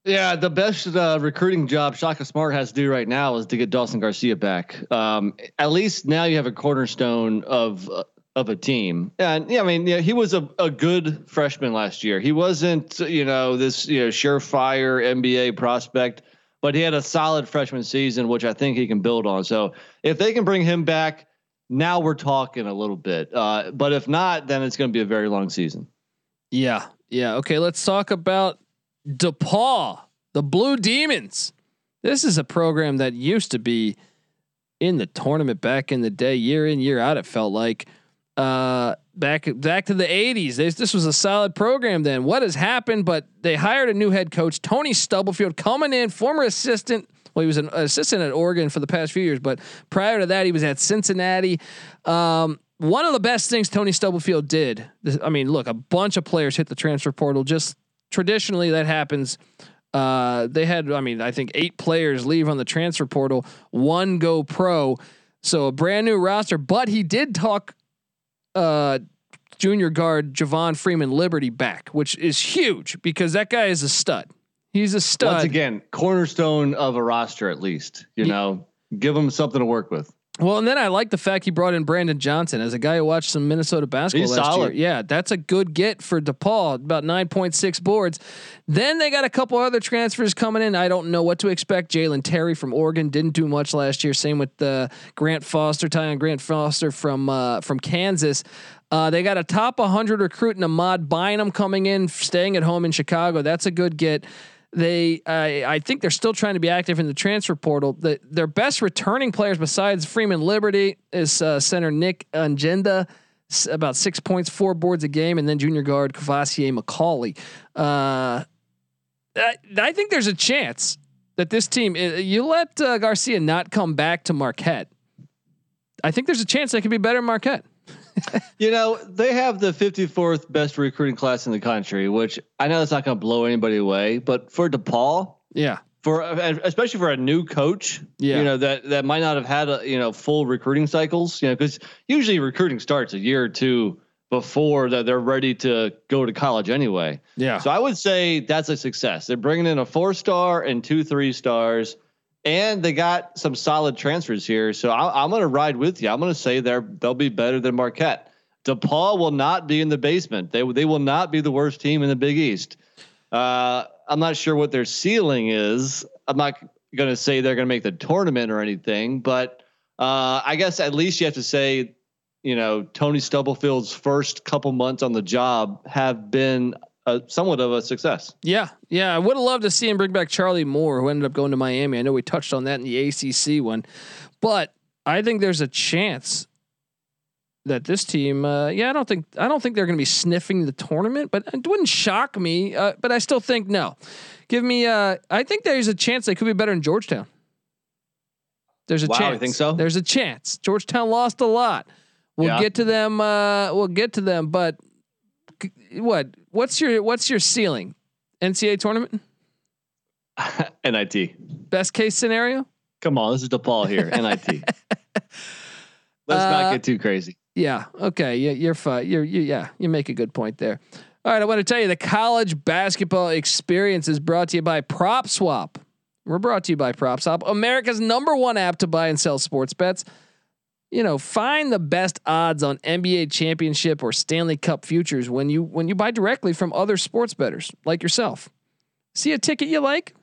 Yeah, the best uh, recruiting job Shaka Smart has to do right now is to get Dawson Garcia back. Um, at least now you have a cornerstone of uh, of a team. And yeah, I mean, yeah, he was a, a good freshman last year. He wasn't, you know, this, you know, surefire NBA prospect, but he had a solid freshman season, which I think he can build on. So if they can bring him back, now we're talking a little bit. Uh, but if not, then it's going to be a very long season.
Yeah. Yeah. Okay. Let's talk about DePaul, the Blue Demons. This is a program that used to be in the tournament back in the day, year in, year out, it felt like uh, back back to the 80s. This, this was a solid program then. What has happened? But they hired a new head coach, Tony Stubblefield, coming in, former assistant. Well, he was an assistant at Oregon for the past few years, but prior to that, he was at Cincinnati. Um, one of the best things Tony Stubblefield did. I mean, look, a bunch of players hit the transfer portal. Just traditionally, that happens. Uh, they had, I mean, I think eight players leave on the transfer portal, one go pro. So a brand new roster, but he did talk uh, junior guard Javon Freeman Liberty back, which is huge because that guy is a stud. He's a stud.
Once again, cornerstone of a roster at least. You yeah. know, give him something to work with.
Well, and then I like the fact he brought in Brandon Johnson as a guy who watched some Minnesota basketball He's last solid. year. Yeah, that's a good get for DePaul, about 9.6 boards. Then they got a couple other transfers coming in. I don't know what to expect. Jalen Terry from Oregon didn't do much last year. Same with uh, Grant Foster, Tyon Grant Foster from uh, from Kansas. Uh, they got a top 100 recruit in Ahmad Bynum coming in, staying at home in Chicago. That's a good get. They, I, I think they're still trying to be active in the transfer portal. The, their best returning players besides Freeman Liberty is uh, center Nick Ongenda, about six points, four boards a game, and then junior guard Courvoisier McCauley. Uh, I, I, think there's a chance that this team, uh, you let uh, Garcia not come back to Marquette. I think there's a chance they could be better Marquette
you know, they have the 54th best recruiting class in the country, which I know it's not going to blow anybody away, but for DePaul,
yeah,
for especially for a new coach, yeah, you know that that might not have had a you know full recruiting cycles, you know, because usually recruiting starts a year or two before that they're ready to go to college anyway.
Yeah.
So I would say that's a success. They're bringing in a four star and two three stars and they got some solid transfers here. So I, am going to ride with you. I'm going to say they're they'll be better than Marquette. DePaul will not be in the basement. They they will not be the worst team in the Big East. Uh, I'm not sure what their ceiling is. I'm not going to say they're going to make the tournament or anything, but uh, I guess at least you have to say, you know, Tony Stubblefield's first couple months on the job have been a, somewhat of a success.
Yeah, yeah. I would have loved to see him bring back Charlie Moore, who ended up going to Miami. I know we touched on that in the ACC one, but I think there's a chance that this team, uh, yeah, I don't think I don't think they're going to be sniffing the tournament, but it wouldn't shock me. Uh, but I still think no. Give me. Uh, I think there's a chance they could be better in Georgetown. There's a
wow,
chance.
I think so.
There's a chance. Georgetown lost a lot. We'll yeah. get to them. Uh, we'll get to them, but what? What's your what's your ceiling? NCAA tournament?
NIT.
Best case scenario?
Come on, this is DePaul here. NIT. Let's uh, not get too crazy.
Yeah. Okay. Yeah, you're fine. You're you, yeah. You make a good point there. All right. I want to tell you the college basketball experience is brought to you by Prop Swap. We're brought to you by Prop Swap, America's number one app to buy and sell sports bets you know, find the best odds on NBA championship or Stanley Cup futures when you when you buy directly from other sports bettors like yourself. See a ticket you like,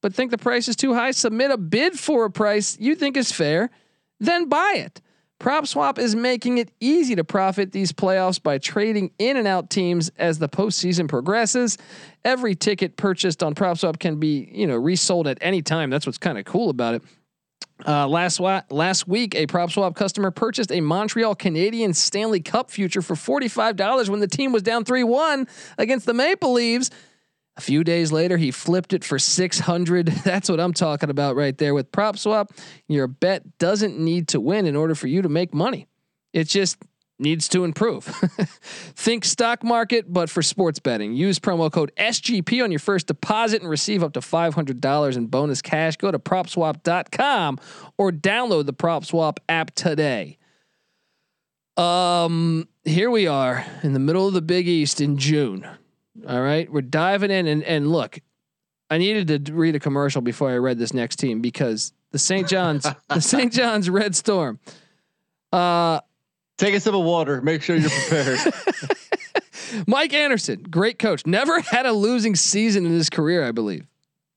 but think the price is too high? Submit a bid for a price you think is fair, then buy it. PropSwap is making it easy to profit these playoffs by trading in and out teams as the postseason progresses. Every ticket purchased on PropSwap can be, you know, resold at any time. That's what's kind of cool about it. Uh, last wa- last week, a prop swap customer purchased a Montreal Canadian Stanley Cup future for forty five dollars when the team was down three one against the Maple Leaves. A few days later, he flipped it for six hundred. That's what I'm talking about right there with prop swap. Your bet doesn't need to win in order for you to make money. It's just needs to improve. Think stock market, but for sports betting. Use promo code SGP on your first deposit and receive up to $500 in bonus cash. Go to propswap.com or download the PropSwap app today. Um, here we are in the middle of the Big East in June. All right, we're diving in and and look, I needed to read a commercial before I read this next team because the St. John's the St. John's Red Storm. Uh
Take a sip of water. Make sure you're prepared.
Mike Anderson, great coach. Never had a losing season in his career, I believe.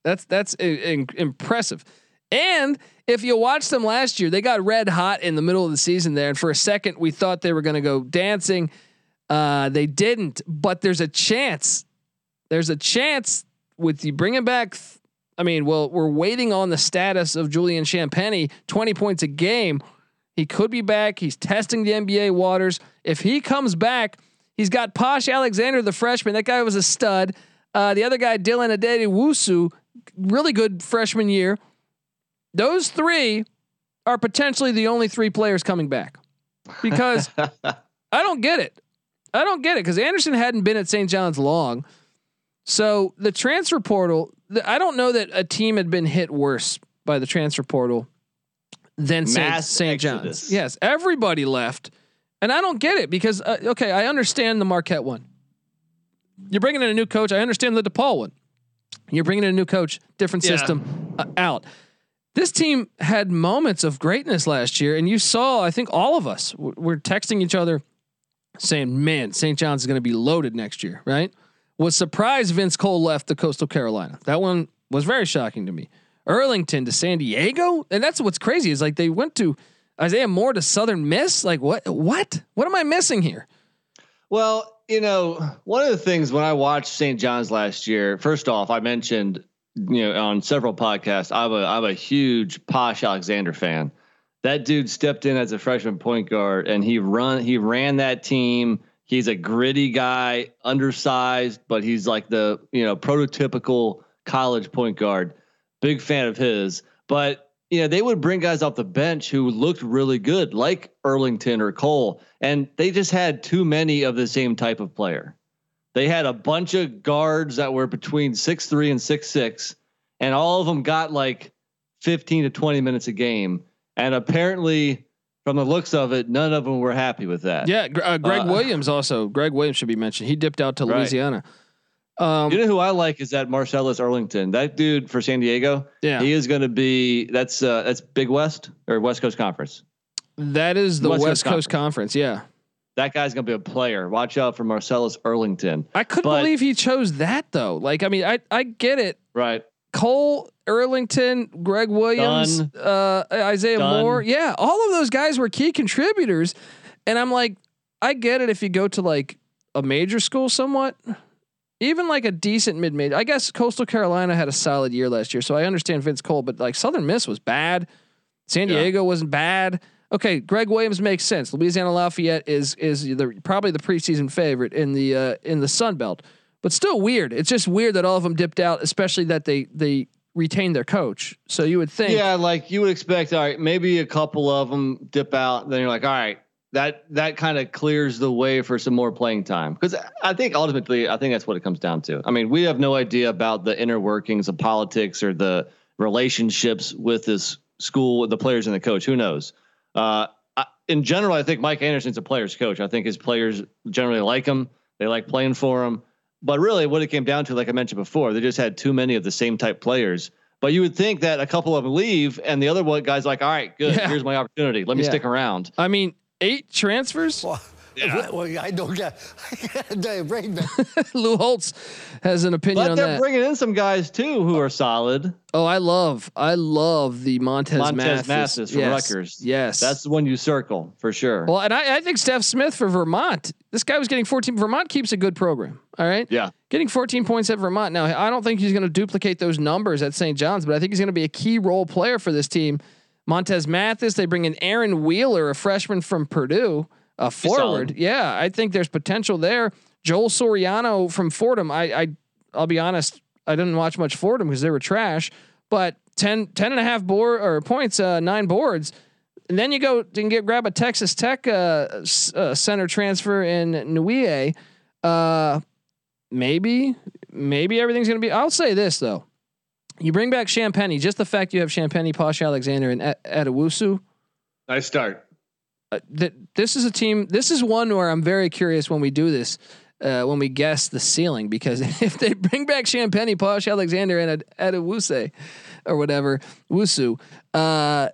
That's that's in, impressive. And if you watched them last year, they got red hot in the middle of the season there, and for a second we thought they were going to go dancing. Uh, they didn't, but there's a chance. There's a chance with you bringing back. I mean, well, we're waiting on the status of Julian Champagnie, 20 points a game. He could be back. He's testing the NBA waters. If he comes back, he's got Posh Alexander, the freshman. That guy was a stud. Uh, the other guy, Dylan Addae-Wusu, really good freshman year. Those three are potentially the only three players coming back because I don't get it. I don't get it because Anderson hadn't been at St. John's long. So the transfer portal, I don't know that a team had been hit worse by the transfer portal than St. John's. Yes, everybody left. And I don't get it because, uh, okay, I understand the Marquette one. You're bringing in a new coach. I understand the DePaul one. You're bringing in a new coach, different yeah. system uh, out. This team had moments of greatness last year, and you saw, I think all of us were texting each other saying, man, St. John's is going to be loaded next year, right? Was surprised Vince Cole left the Coastal Carolina. That one was very shocking to me. Earlington to San Diego, and that's what's crazy is like they went to Isaiah Moore to Southern Miss. Like what? What? What am I missing here?
Well, you know, one of the things when I watched St. John's last year, first off, I mentioned you know on several podcasts, I'm a I'm a huge Posh Alexander fan that dude stepped in as a freshman point guard and he run he ran that team. He's a gritty guy, undersized, but he's like the you know prototypical college point guard. Big fan of his. But you know they would bring guys off the bench who looked really good, like Earlington or Cole, and they just had too many of the same type of player. They had a bunch of guards that were between six three and six six, and all of them got like fifteen to twenty minutes a game and apparently, from the looks of it, none of them were happy with that.
Yeah, uh, Greg uh, Williams also. Greg Williams should be mentioned. He dipped out to right. Louisiana.
Um, you know who I like is that Marcellus Earlington. That dude for San Diego.
Yeah,
he is going to be. That's uh, that's Big West or West Coast Conference.
That is the West, West Coast, Coast Conference. Conference. Yeah.
That guy's gonna be a player. Watch out for Marcellus Earlington.
I couldn't but, believe he chose that though. Like, I mean, I I get it.
Right.
Cole Earlington, Greg Williams, uh, Isaiah Moore. Yeah, all of those guys were key contributors. And I'm like, I get it if you go to like a major school somewhat, even like a decent mid major. I guess Coastal Carolina had a solid year last year, so I understand Vince Cole, but like Southern Miss was bad. San Diego yeah. wasn't bad. Okay, Greg Williams makes sense. Louisiana Lafayette is is the probably the preseason favorite in the uh, in the Sun Belt but still weird. It's just weird that all of them dipped out, especially that they they retained their coach. So you would think,
yeah, like you would expect. All right, maybe a couple of them dip out. Then you're like, all right, that that kind of clears the way for some more playing time. Because I think ultimately, I think that's what it comes down to. I mean, we have no idea about the inner workings of politics or the relationships with this school, with the players and the coach. Who knows? Uh, I, in general, I think Mike Anderson's a player's coach. I think his players generally like him. They like playing for him. But really, what it came down to, like I mentioned before, they just had too many of the same type players. But you would think that a couple of them leave, and the other one guy's like, "All right, good. Yeah. Here's my opportunity. Let me yeah. stick around."
I mean, eight transfers. Well,
yeah. Well, I don't get. brain
Lou Holtz has an opinion
but
on
they're
that.
bringing in some guys too who are solid.
Oh, I love, I love the Montez,
Montez Mathis, from
yes.
Rutgers.
Yes,
that's the one you circle for sure.
Well, and I, I think Stef Smith for Vermont. This guy was getting 14. Vermont keeps a good program. All right.
Yeah.
Getting 14 points at Vermont. Now, I don't think he's going to duplicate those numbers at St. John's, but I think he's going to be a key role player for this team. Montez Mathis. They bring in Aaron Wheeler, a freshman from Purdue, a forward. Yeah, I think there's potential there. Joel Soriano from Fordham. I, I I'll be honest, I didn't watch much Fordham because they were trash, but 10, 10 and a half board or points, uh, nine boards. And then you go and get grab a Texas Tech uh, uh, center transfer in Nyiwe. Uh, maybe, maybe everything's gonna be. I'll say this though, you bring back Champagnie. Just the fact you have Champagnie, Posh Alexander, and Addae-Wusu.
Nice start.
Uh, th- this is a team. This is one where I'm very curious when we do this. Uh, when we guess the ceiling, because if they bring back Champagnie, Posh Alexander, and Addae-Wusu, or whatever, Wusu, uh,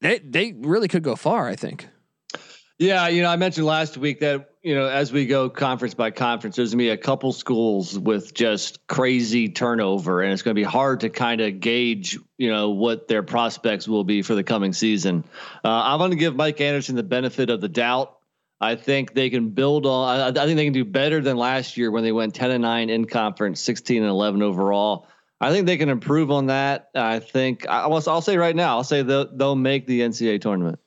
they they really could go far. I think.
Yeah, you know, I mentioned last week that you know as we go conference by conference, there's gonna be a couple schools with just crazy turnover, and it's gonna be hard to kind of gauge, you know, what their prospects will be for the coming season. Uh, I'm to give Mike Anderson the benefit of the doubt. I think they can build on. I, I think they can do better than last year when they went 10 and 9 in conference, 16 and 11 overall. I think they can improve on that. I think I will. I'll say right now. I'll say they'll they'll make the NCAA tournament.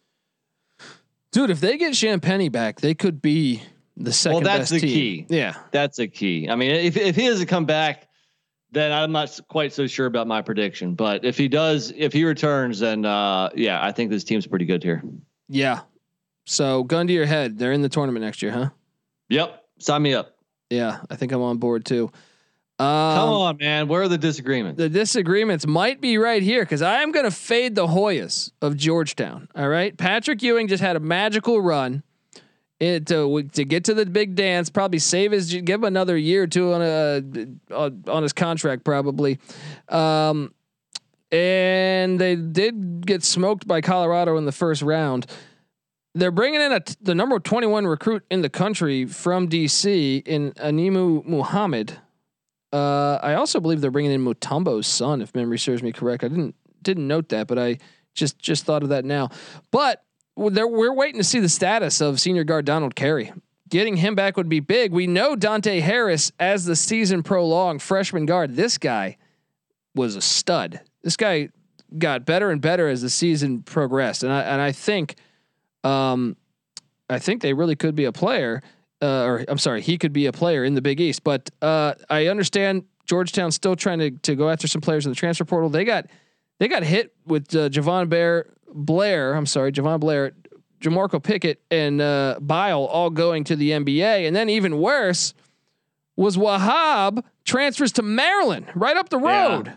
Dude, if they get Champagnie back, they could be the second.
Well, that's the
team.
key.
Yeah,
that's a key. I mean, if if he doesn't come back, then I'm not quite so sure about my prediction. But if he does, if he returns, then uh, yeah, I think this team's pretty good here.
Yeah. So gun to your head, they're in the tournament next year, huh?
Yep. Sign me up.
Yeah, I think I'm on board too.
Um, Come on, man. Where are the disagreements?
The disagreements might be right here because I am going to fade the Hoyas of Georgetown. All right, Patrick Ewing just had a magical run it, to to get to the big dance. Probably save his give him another year or two on a on his contract probably. Um, and they did get smoked by Colorado in the first round. They're bringing in a, the number 21 recruit in the country from DC in Aminu Mohammed. Uh, I also believe they're bringing in Mutombo's son, if memory serves me correct. I didn't didn't note that, but I just just thought of that now. But we're waiting to see the status of senior guard Donald Carey. Getting him back would be big. We know Dante Harris as the season prolonged freshman guard. This guy was a stud. This guy got better and better as the season progressed, and I and I think, um, I think they really could be a player uh, or I'm sorry, he could be a player in the Big East. But uh, I understand Georgetown's still trying to to go after some players in the transfer portal. They got they got hit with uh, Javon Bear Blair. I'm sorry, Javon Blair, Jamorko Pickett, and uh, Bile all going to the NBA, and then even worse was Wahab transfers to Maryland, right up the road. Yeah.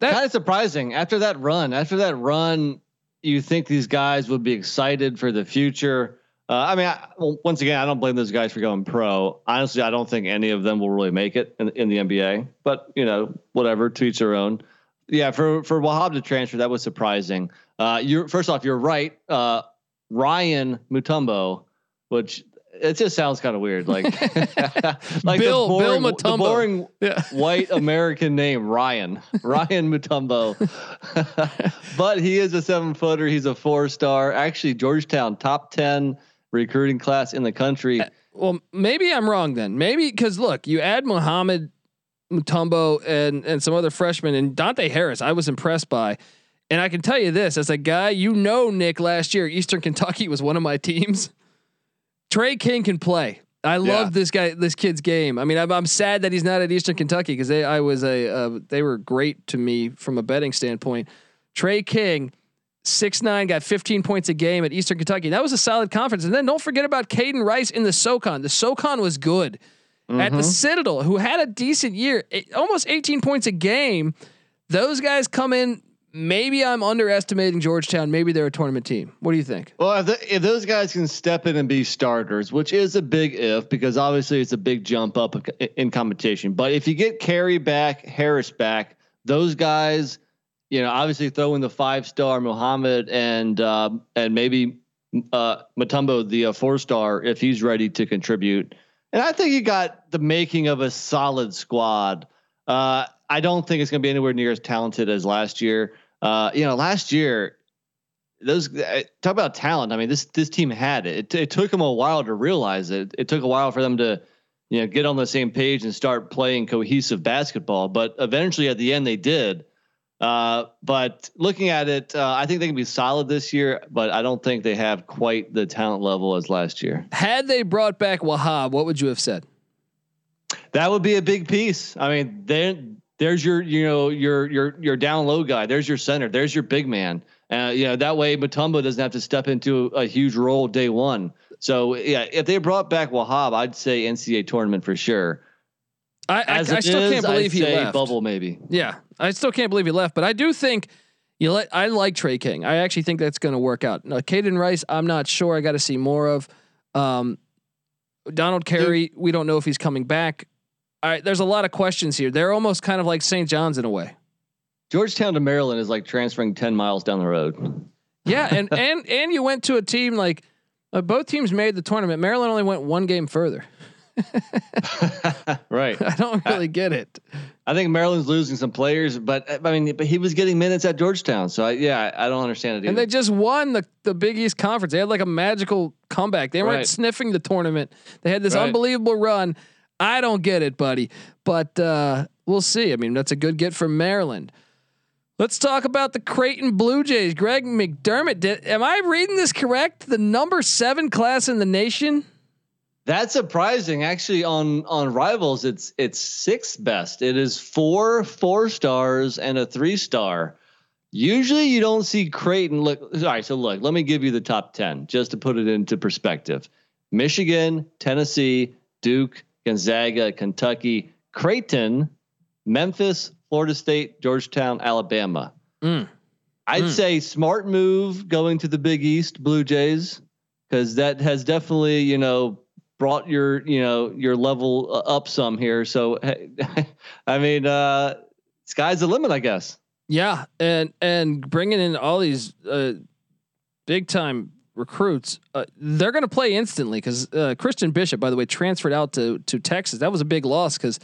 That kind of surprising after that run. After that run, you think these guys would be excited for the future. Uh, I mean, I, well, once again, I don't blame those guys for going pro. Honestly, I don't think any of them will really make it in, in the NBA. But you know, whatever, to each their own. Yeah, for for Wahab to transfer, that was surprising. Uh, you're first off, you're right. Uh, Ryan Mutombo, which it just sounds kind of weird, like
like Bill boring, Bill
Mutombo. boring yeah. white American name, Ryan Ryan Mutombo. but he is a seven footer. He's a four star. Actually, Georgetown top ten recruiting class in the country. Uh,
well, maybe I'm wrong then. Maybe because look, you add Mohammed Mutombo and and some other freshmen and Dante Harris. I was impressed by, and I can tell you this as a guy you know, Nick. Last year, Eastern Kentucky was one of my teams. Tre King can play. I love this guy, this kid's game. I mean, I'm, I'm sad that he's not at Eastern Kentucky because they, I was a, uh, they were great to me from a betting standpoint. Tre King six nine, got 15 points a game at Eastern Kentucky. That was a solid conference. And then don't forget about Kaiden Rice in the SoCon. The SoCon was good. Mm-hmm. At the mm-hmm. Citadel, who had a decent year, almost 18 points a game. Those guys come in. Maybe I'm underestimating Georgetown. Maybe they're a tournament team. What do you think?
Well, if, the, if those guys can step in and be starters, which is a big if, because obviously it's a big jump up in competition. But if you get Carey back, Harris back, those guys you know, obviously throw in the five star Mohammed and um, and maybe uh, Mutombo the uh, four star if he's ready to contribute. And I think you got the making of a solid squad. Uh, I don't think it's going to be anywhere near as talented as last year. Uh, you know, last year those uh, talk about talent. I mean, this this team had it. It, it took them a while to realize it. It took a while for them to you know get on the same page and start playing cohesive basketball. But eventually, at the end, they did. Uh, but looking at it, uh, I think they can be solid this year, but I don't think they have quite the talent level as last year.
Had they brought back Wahab, what would you have said?
That would be a big piece. I mean, there, there's your, you know, your your your down low guy. There's your center. There's your big man. Uh, you know that way Mutombo doesn't have to step into a, a huge role day one. So yeah, if they brought back Wahab, I'd say NCAA tournament for sure.
I, I, I still
is,
can't believe
I'd
he
say
left.
Bubble maybe.
Yeah, I still can't believe he left, but I do think you let. I like Tre King. I actually think that's going to work out. Now, Kaiden Rice, I'm not sure. I got to see more of. Um, Donald Carey, we don't know if he's coming back. All right, there's a lot of questions here. They're almost kind of like St. John's in a way.
Georgetown to Maryland is like transferring ten miles down the road.
Yeah, and and and you went to a team like uh, both teams made the tournament. Maryland only went one game further.
right.
I don't really get it.
I think Maryland's losing some players, but I mean, but he was getting minutes at Georgetown, so I, yeah, I, I don't understand it. Either.
And they just won the the Big East conference. They had like a magical comeback. They weren't
Right.
sniffing the tournament. They had this
Right.
unbelievable run. I don't get it, buddy. But uh, we'll see. I mean, that's a good get for Maryland. Let's talk about the Creighton Blue Jays. Greg McDermott. Did, am I reading this correct? The number seven class in the nation.
That's surprising. Actually, on on rivals, it's it's sixth best. It is four four stars and a three star. Usually, you don't see Creighton. Look, all right. So look, let me give you the top ten just to put it into perspective: Michigan, Tennessee, Duke, Gonzaga, Kentucky, Creighton, Memphis, Florida State, Georgetown, Alabama.
Mm.
I'd
Mm.
say smart move going to the Big East Blue Jays because that has definitely you know brought your you know your level uh, up some here. So I mean, uh, sky's the limit, I guess.
Yeah, and and bringing in all these uh, big time recruits, uh, they're going to play instantly because uh, Christian Bishop, by the way, transferred out to to Texas. That was a big loss because,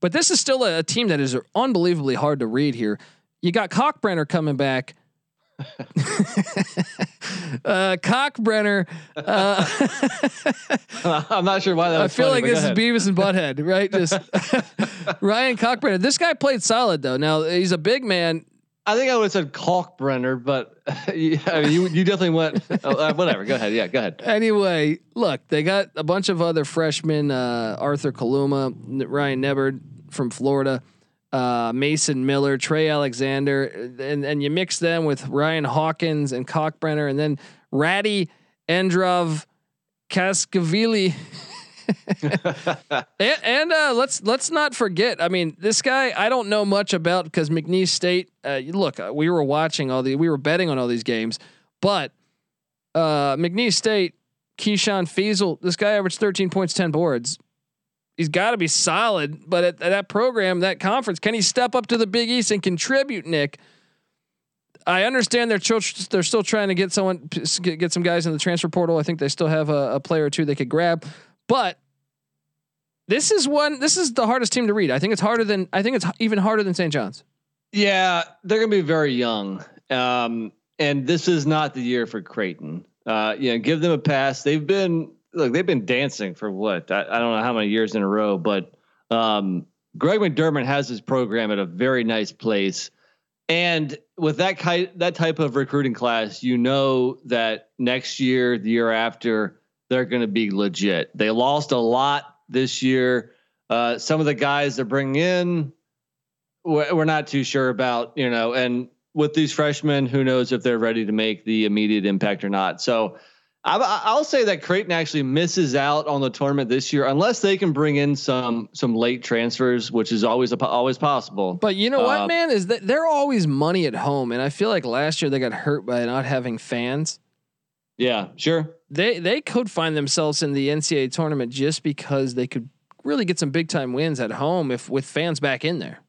but this is still a, a team that is unbelievably hard to read here. You got Cockbrenner coming back. Uh, Cockbrenner. Uh,
I'm not sure why that.
I feel
funny,
like this is. Beavis and Butthead, right? Just Ryan Cockbrenner. This guy played solid though. Now he's a big man.
I think I would have said Kalkbrenner, but yeah, I mean, you you definitely went uh, whatever. Go ahead. Yeah, go ahead.
Anyway, look, they got a bunch of other freshmen: uh, Arthur Kaluma, Ryan Nembhard from Florida, uh, Mason Miller, Trey Alexander, and and you mix them with Ryan Hawkins and Cockbrenner, and then Ratty Androv Kaskavili. and and uh, let's let's not forget. I mean, this guy I don't know much about because McNeese State. Uh, look, uh, we were watching all the, we were betting on all these games, but uh, McNeese State, Keyshawn Feazell. this guy averaged 13 points, 10 boards. He's got to be solid, but at, at that program, that conference, can he step up to the Big East and contribute, Nick? I understand they're tr- they're still trying to get someone get some guys in the transfer portal. I think they still have a, a player or two they could grab, but this is one. This is the hardest team to read. I think it's harder than I think it's even harder than St. John's.
Yeah, they're gonna be very young, um, and this is not the year for Creighton. Uh, you know, give them a pass. They've been look, they've been dancing for what I, I don't know how many years in a row, but um, Greg McDermott has his program at a very nice place, and with that ki- that type of recruiting class, you know that next year, the year after, they're going to be legit. They lost a lot this year. Uh, some of the guys they're bringing in we're we're not too sure about, you know, and with these freshmen, who knows if they're ready to make the immediate impact or not. So I, I'll say that Creighton actually misses out on the tournament this year unless they can bring in some some late transfers, which is always a, always possible.
But you know what,
Uh,
man, is that they're always money at home, and I feel like last year they got hurt by not having fans.
yeah, sure.
They they could find themselves in the NCAA tournament just because they could really get some big time wins at home if with fans back in there.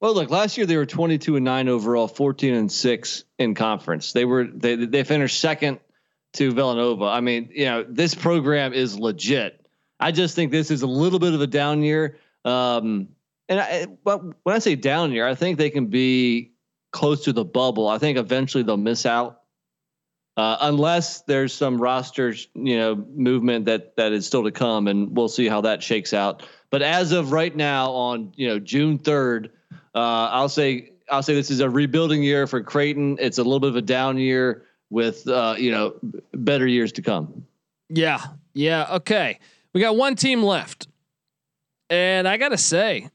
Well, look, last year they were 22 and 9 overall, 14 and 6 in conference. They were they they finished second to Villanova. I mean, you know, this program is legit. I just think this is a little bit of a down year. Um and I but when I say down year, I think they can be close to the bubble. I think eventually they'll miss out. Uh, unless there's some roster, you know, movement that that is still to come, and we'll see how that shakes out. But as of right now, on you know June third, uh, I'll say I'll say this is a rebuilding year for Creighton. It's a little bit of a down year with uh, you know better years to come.
Yeah, yeah. Okay, we got one team left, and I gotta say,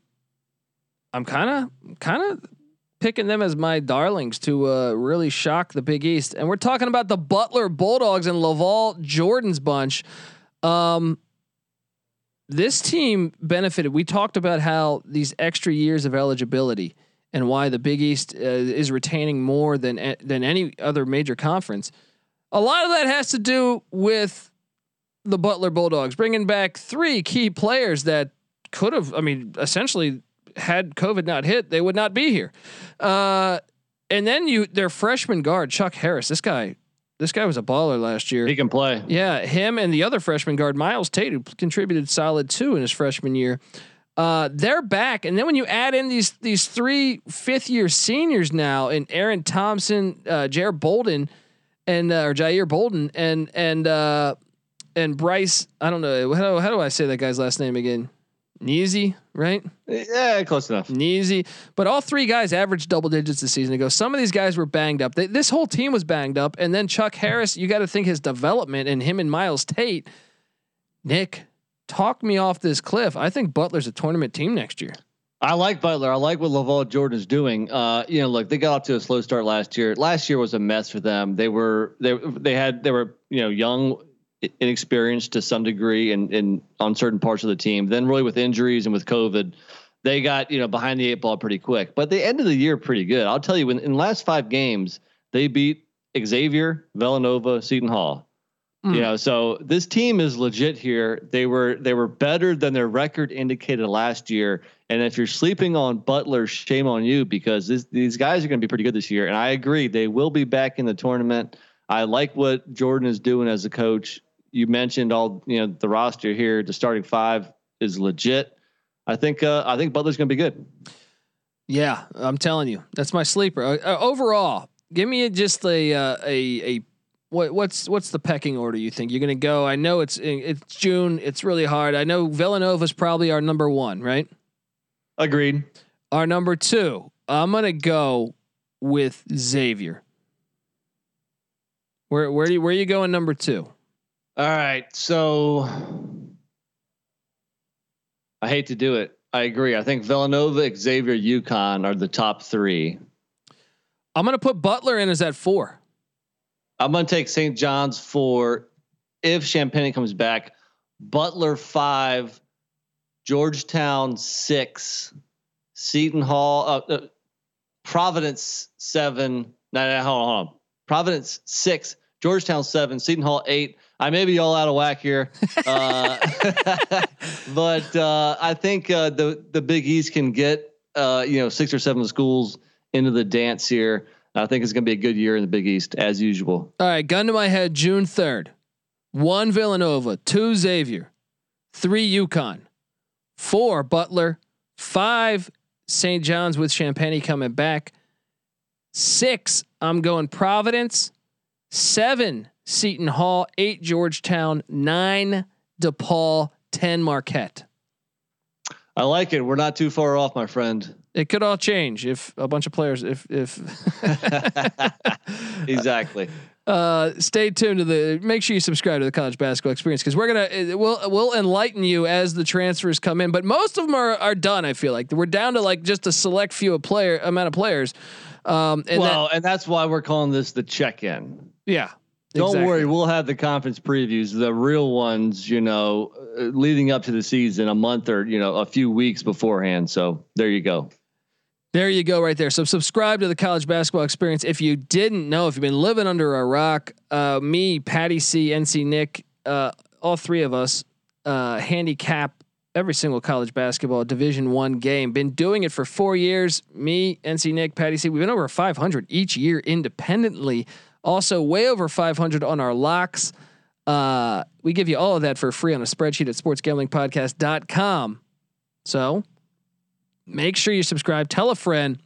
I'm kind of kind of picking them as my darlings to uh, really shock the Big East. And we're talking about the Butler Bulldogs and LaVall Jordan's bunch. Um, this team benefited. We talked about how these extra years of eligibility and why the Big East uh, is retaining more than than any other major conference. A lot of that has to do with the Butler Bulldogs bringing back three key players that could have. I mean, essentially, had COVID not hit, they would not be here. Uh, and then you, their freshman guard Chuck Harris. This guy this guy was a baller last year.
He can play.
Yeah, him and the other freshman guard Myles Tate, who contributed solid too in his freshman year. Uh, they're back, and then when you add in these these three fifth year seniors now, and Aaron Thompson, uh, Jair Bolden, and uh, or Jair Bolden, and and uh, and Bryce, I don't know how, how do I say that guy's last name again? Neasy, right?
Yeah, close enough.
Neasy, but all three guys averaged double digits this season ago. Some of these guys were banged up. They, this whole team was banged up, and then Chuck Harris. You got to think his development and him and Myles Tate. Nick, talk me off this cliff. I think Butler's a tournament team next year.
I like Butler. I like what LaVall Jordan is doing. Uh, you know, look, they got off to a slow start last year. Last year was a mess for them. They were they they had they were you know young inexperienced to some degree and in, on certain parts of the team. Then really with injuries and with COVID, they got you know behind the eight ball pretty quick. But the end of the year pretty good. I'll tell you, in, in the last five games, they beat Xavier, Villanova, Seton Hall. Mm. You know, so this team is legit here. They were they were better than their record indicated last year. And if you're sleeping on Butler, shame on you because this, these guys are going to be pretty good this year. And I agree, they will be back in the tournament. I like what Jordan is doing as a coach you mentioned all you know the roster here. The starting five is legit. I think uh, I think Butler's going to be good.
Yeah, I'm telling you, that's my sleeper. Uh, uh, overall, give me just a uh, a a what what's what's the pecking order you think you're going to go? I know it's eh, it's June. It's really hard. I know Villanova's probably our number one, right?
Agreed.
Our number two. I'm going to go with Xavier. Where where do you, where are you going number two?
All right. So I hate to do it. I agree. I think Villanova, Xavier, UConn are the top three.
I'm going to put Butler in as at four.
I'm going to take St. John's for If Champagnie comes back, Butler five, Georgetown six, Seton Hall, uh, uh, Providence seven. No, no, hold on, hold on. Providence six, Georgetown seven, Seton Hall eight, I may be all out of whack here, uh, but uh, I think uh, the the Big East can get uh, you know six or seven schools into the dance here. I think it's going to be a good year in the Big East as usual.
All right, gun to my head, June third, one Villanova, two Xavier, three UConn, four Butler, five St. John's with Champagnie coming back, six I'm going Providence, seven Seton Hall, eight Georgetown, nine DePaul, 10 Marquette.
I like it. We're not too far off, my friend.
It could all change if a bunch of players, if, if
exactly.
Uh, stay tuned to the. Make sure you subscribe to the college basketball experience because we're gonna we'll we'll enlighten you as the transfers come in. But most of them are are done. I feel like we're down to like just a select few of player amount of players.
Um, and well, that, and that's why we're calling this the check in.
Yeah,
don't exactly. worry, we'll have the conference previews, the real ones, you know, uh, leading up to the season a month or, you know, a few weeks beforehand. So there you go.
There you go, right there. So subscribe to the college basketball experience. If you didn't know, if you've been living under a rock, uh, me, Patty C, NC Nick, uh, all three of us, uh, handicap every single college basketball Division One game. Been doing it for four years. Me, NC Nick, Patty C. We've been over 500 each year independently also, way over 500 on our locks. Uh, we give you all of that for free on a spreadsheet at sportsgamblingpodcast.com. So make sure you subscribe, tell a friend,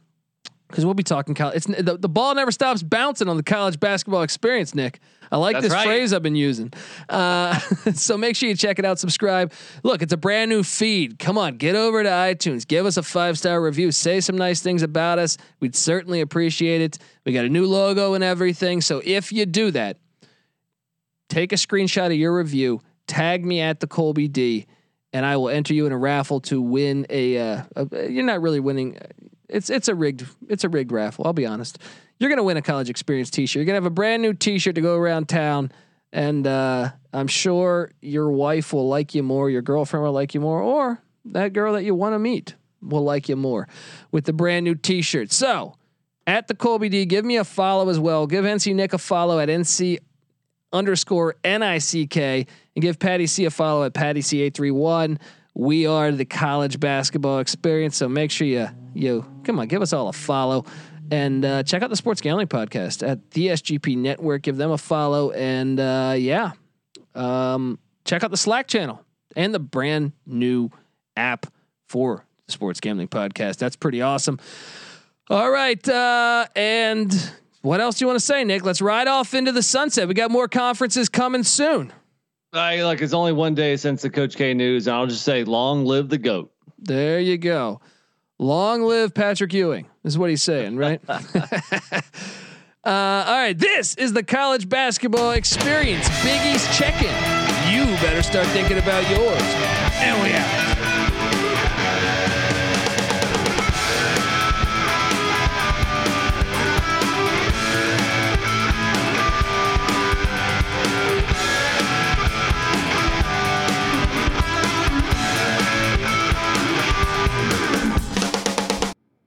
because we'll be talking college. It's the, the ball never stops bouncing on the college basketball experience, Nick. I like
That's
this
right.
phrase I've been using. Uh, so make sure you check it out. Subscribe. Look, it's a brand new feed. Come on, get over to iTunes. Give us a five star review. Say some nice things about us. We'd certainly appreciate it. We got a new logo and everything. So if you do that, take a screenshot of your review. Tag me at the Colby D, and I will enter you in a raffle to win a. Uh, a you're not really winning. It's it's a rigged it's a rigged raffle. I'll be honest. You're gonna win a college experience T-shirt. You're gonna have a brand new T-shirt to go around town, and uh, I'm sure your wife will like you more. Your girlfriend will like you more, or that girl that you want to meet will like you more with the brand new T-shirt. So at the Colby D, give me a follow as well. Give NC Nick a follow at NC underscore NICK and give Patty C a follow at Patty C831. We are the college basketball experience. So make sure you, you come on, give us all a follow and uh, check out the sports gambling podcast at the SGP network. Give them a follow. And uh, yeah, um, check out the Slack channel and the brand new app for the sports gambling podcast. That's pretty awesome. All right. Uh, and what else do you want to say, Nick? Let's ride off into the sunset. We got more conferences coming soon.
I like it's only one day since the Coach K news, and I'll just say, long live the goat.
There you go. Long live Patrick Ewing, is what he's saying, right? uh, all right. This is the college basketball experience. Big East check in. You better start thinking about yours.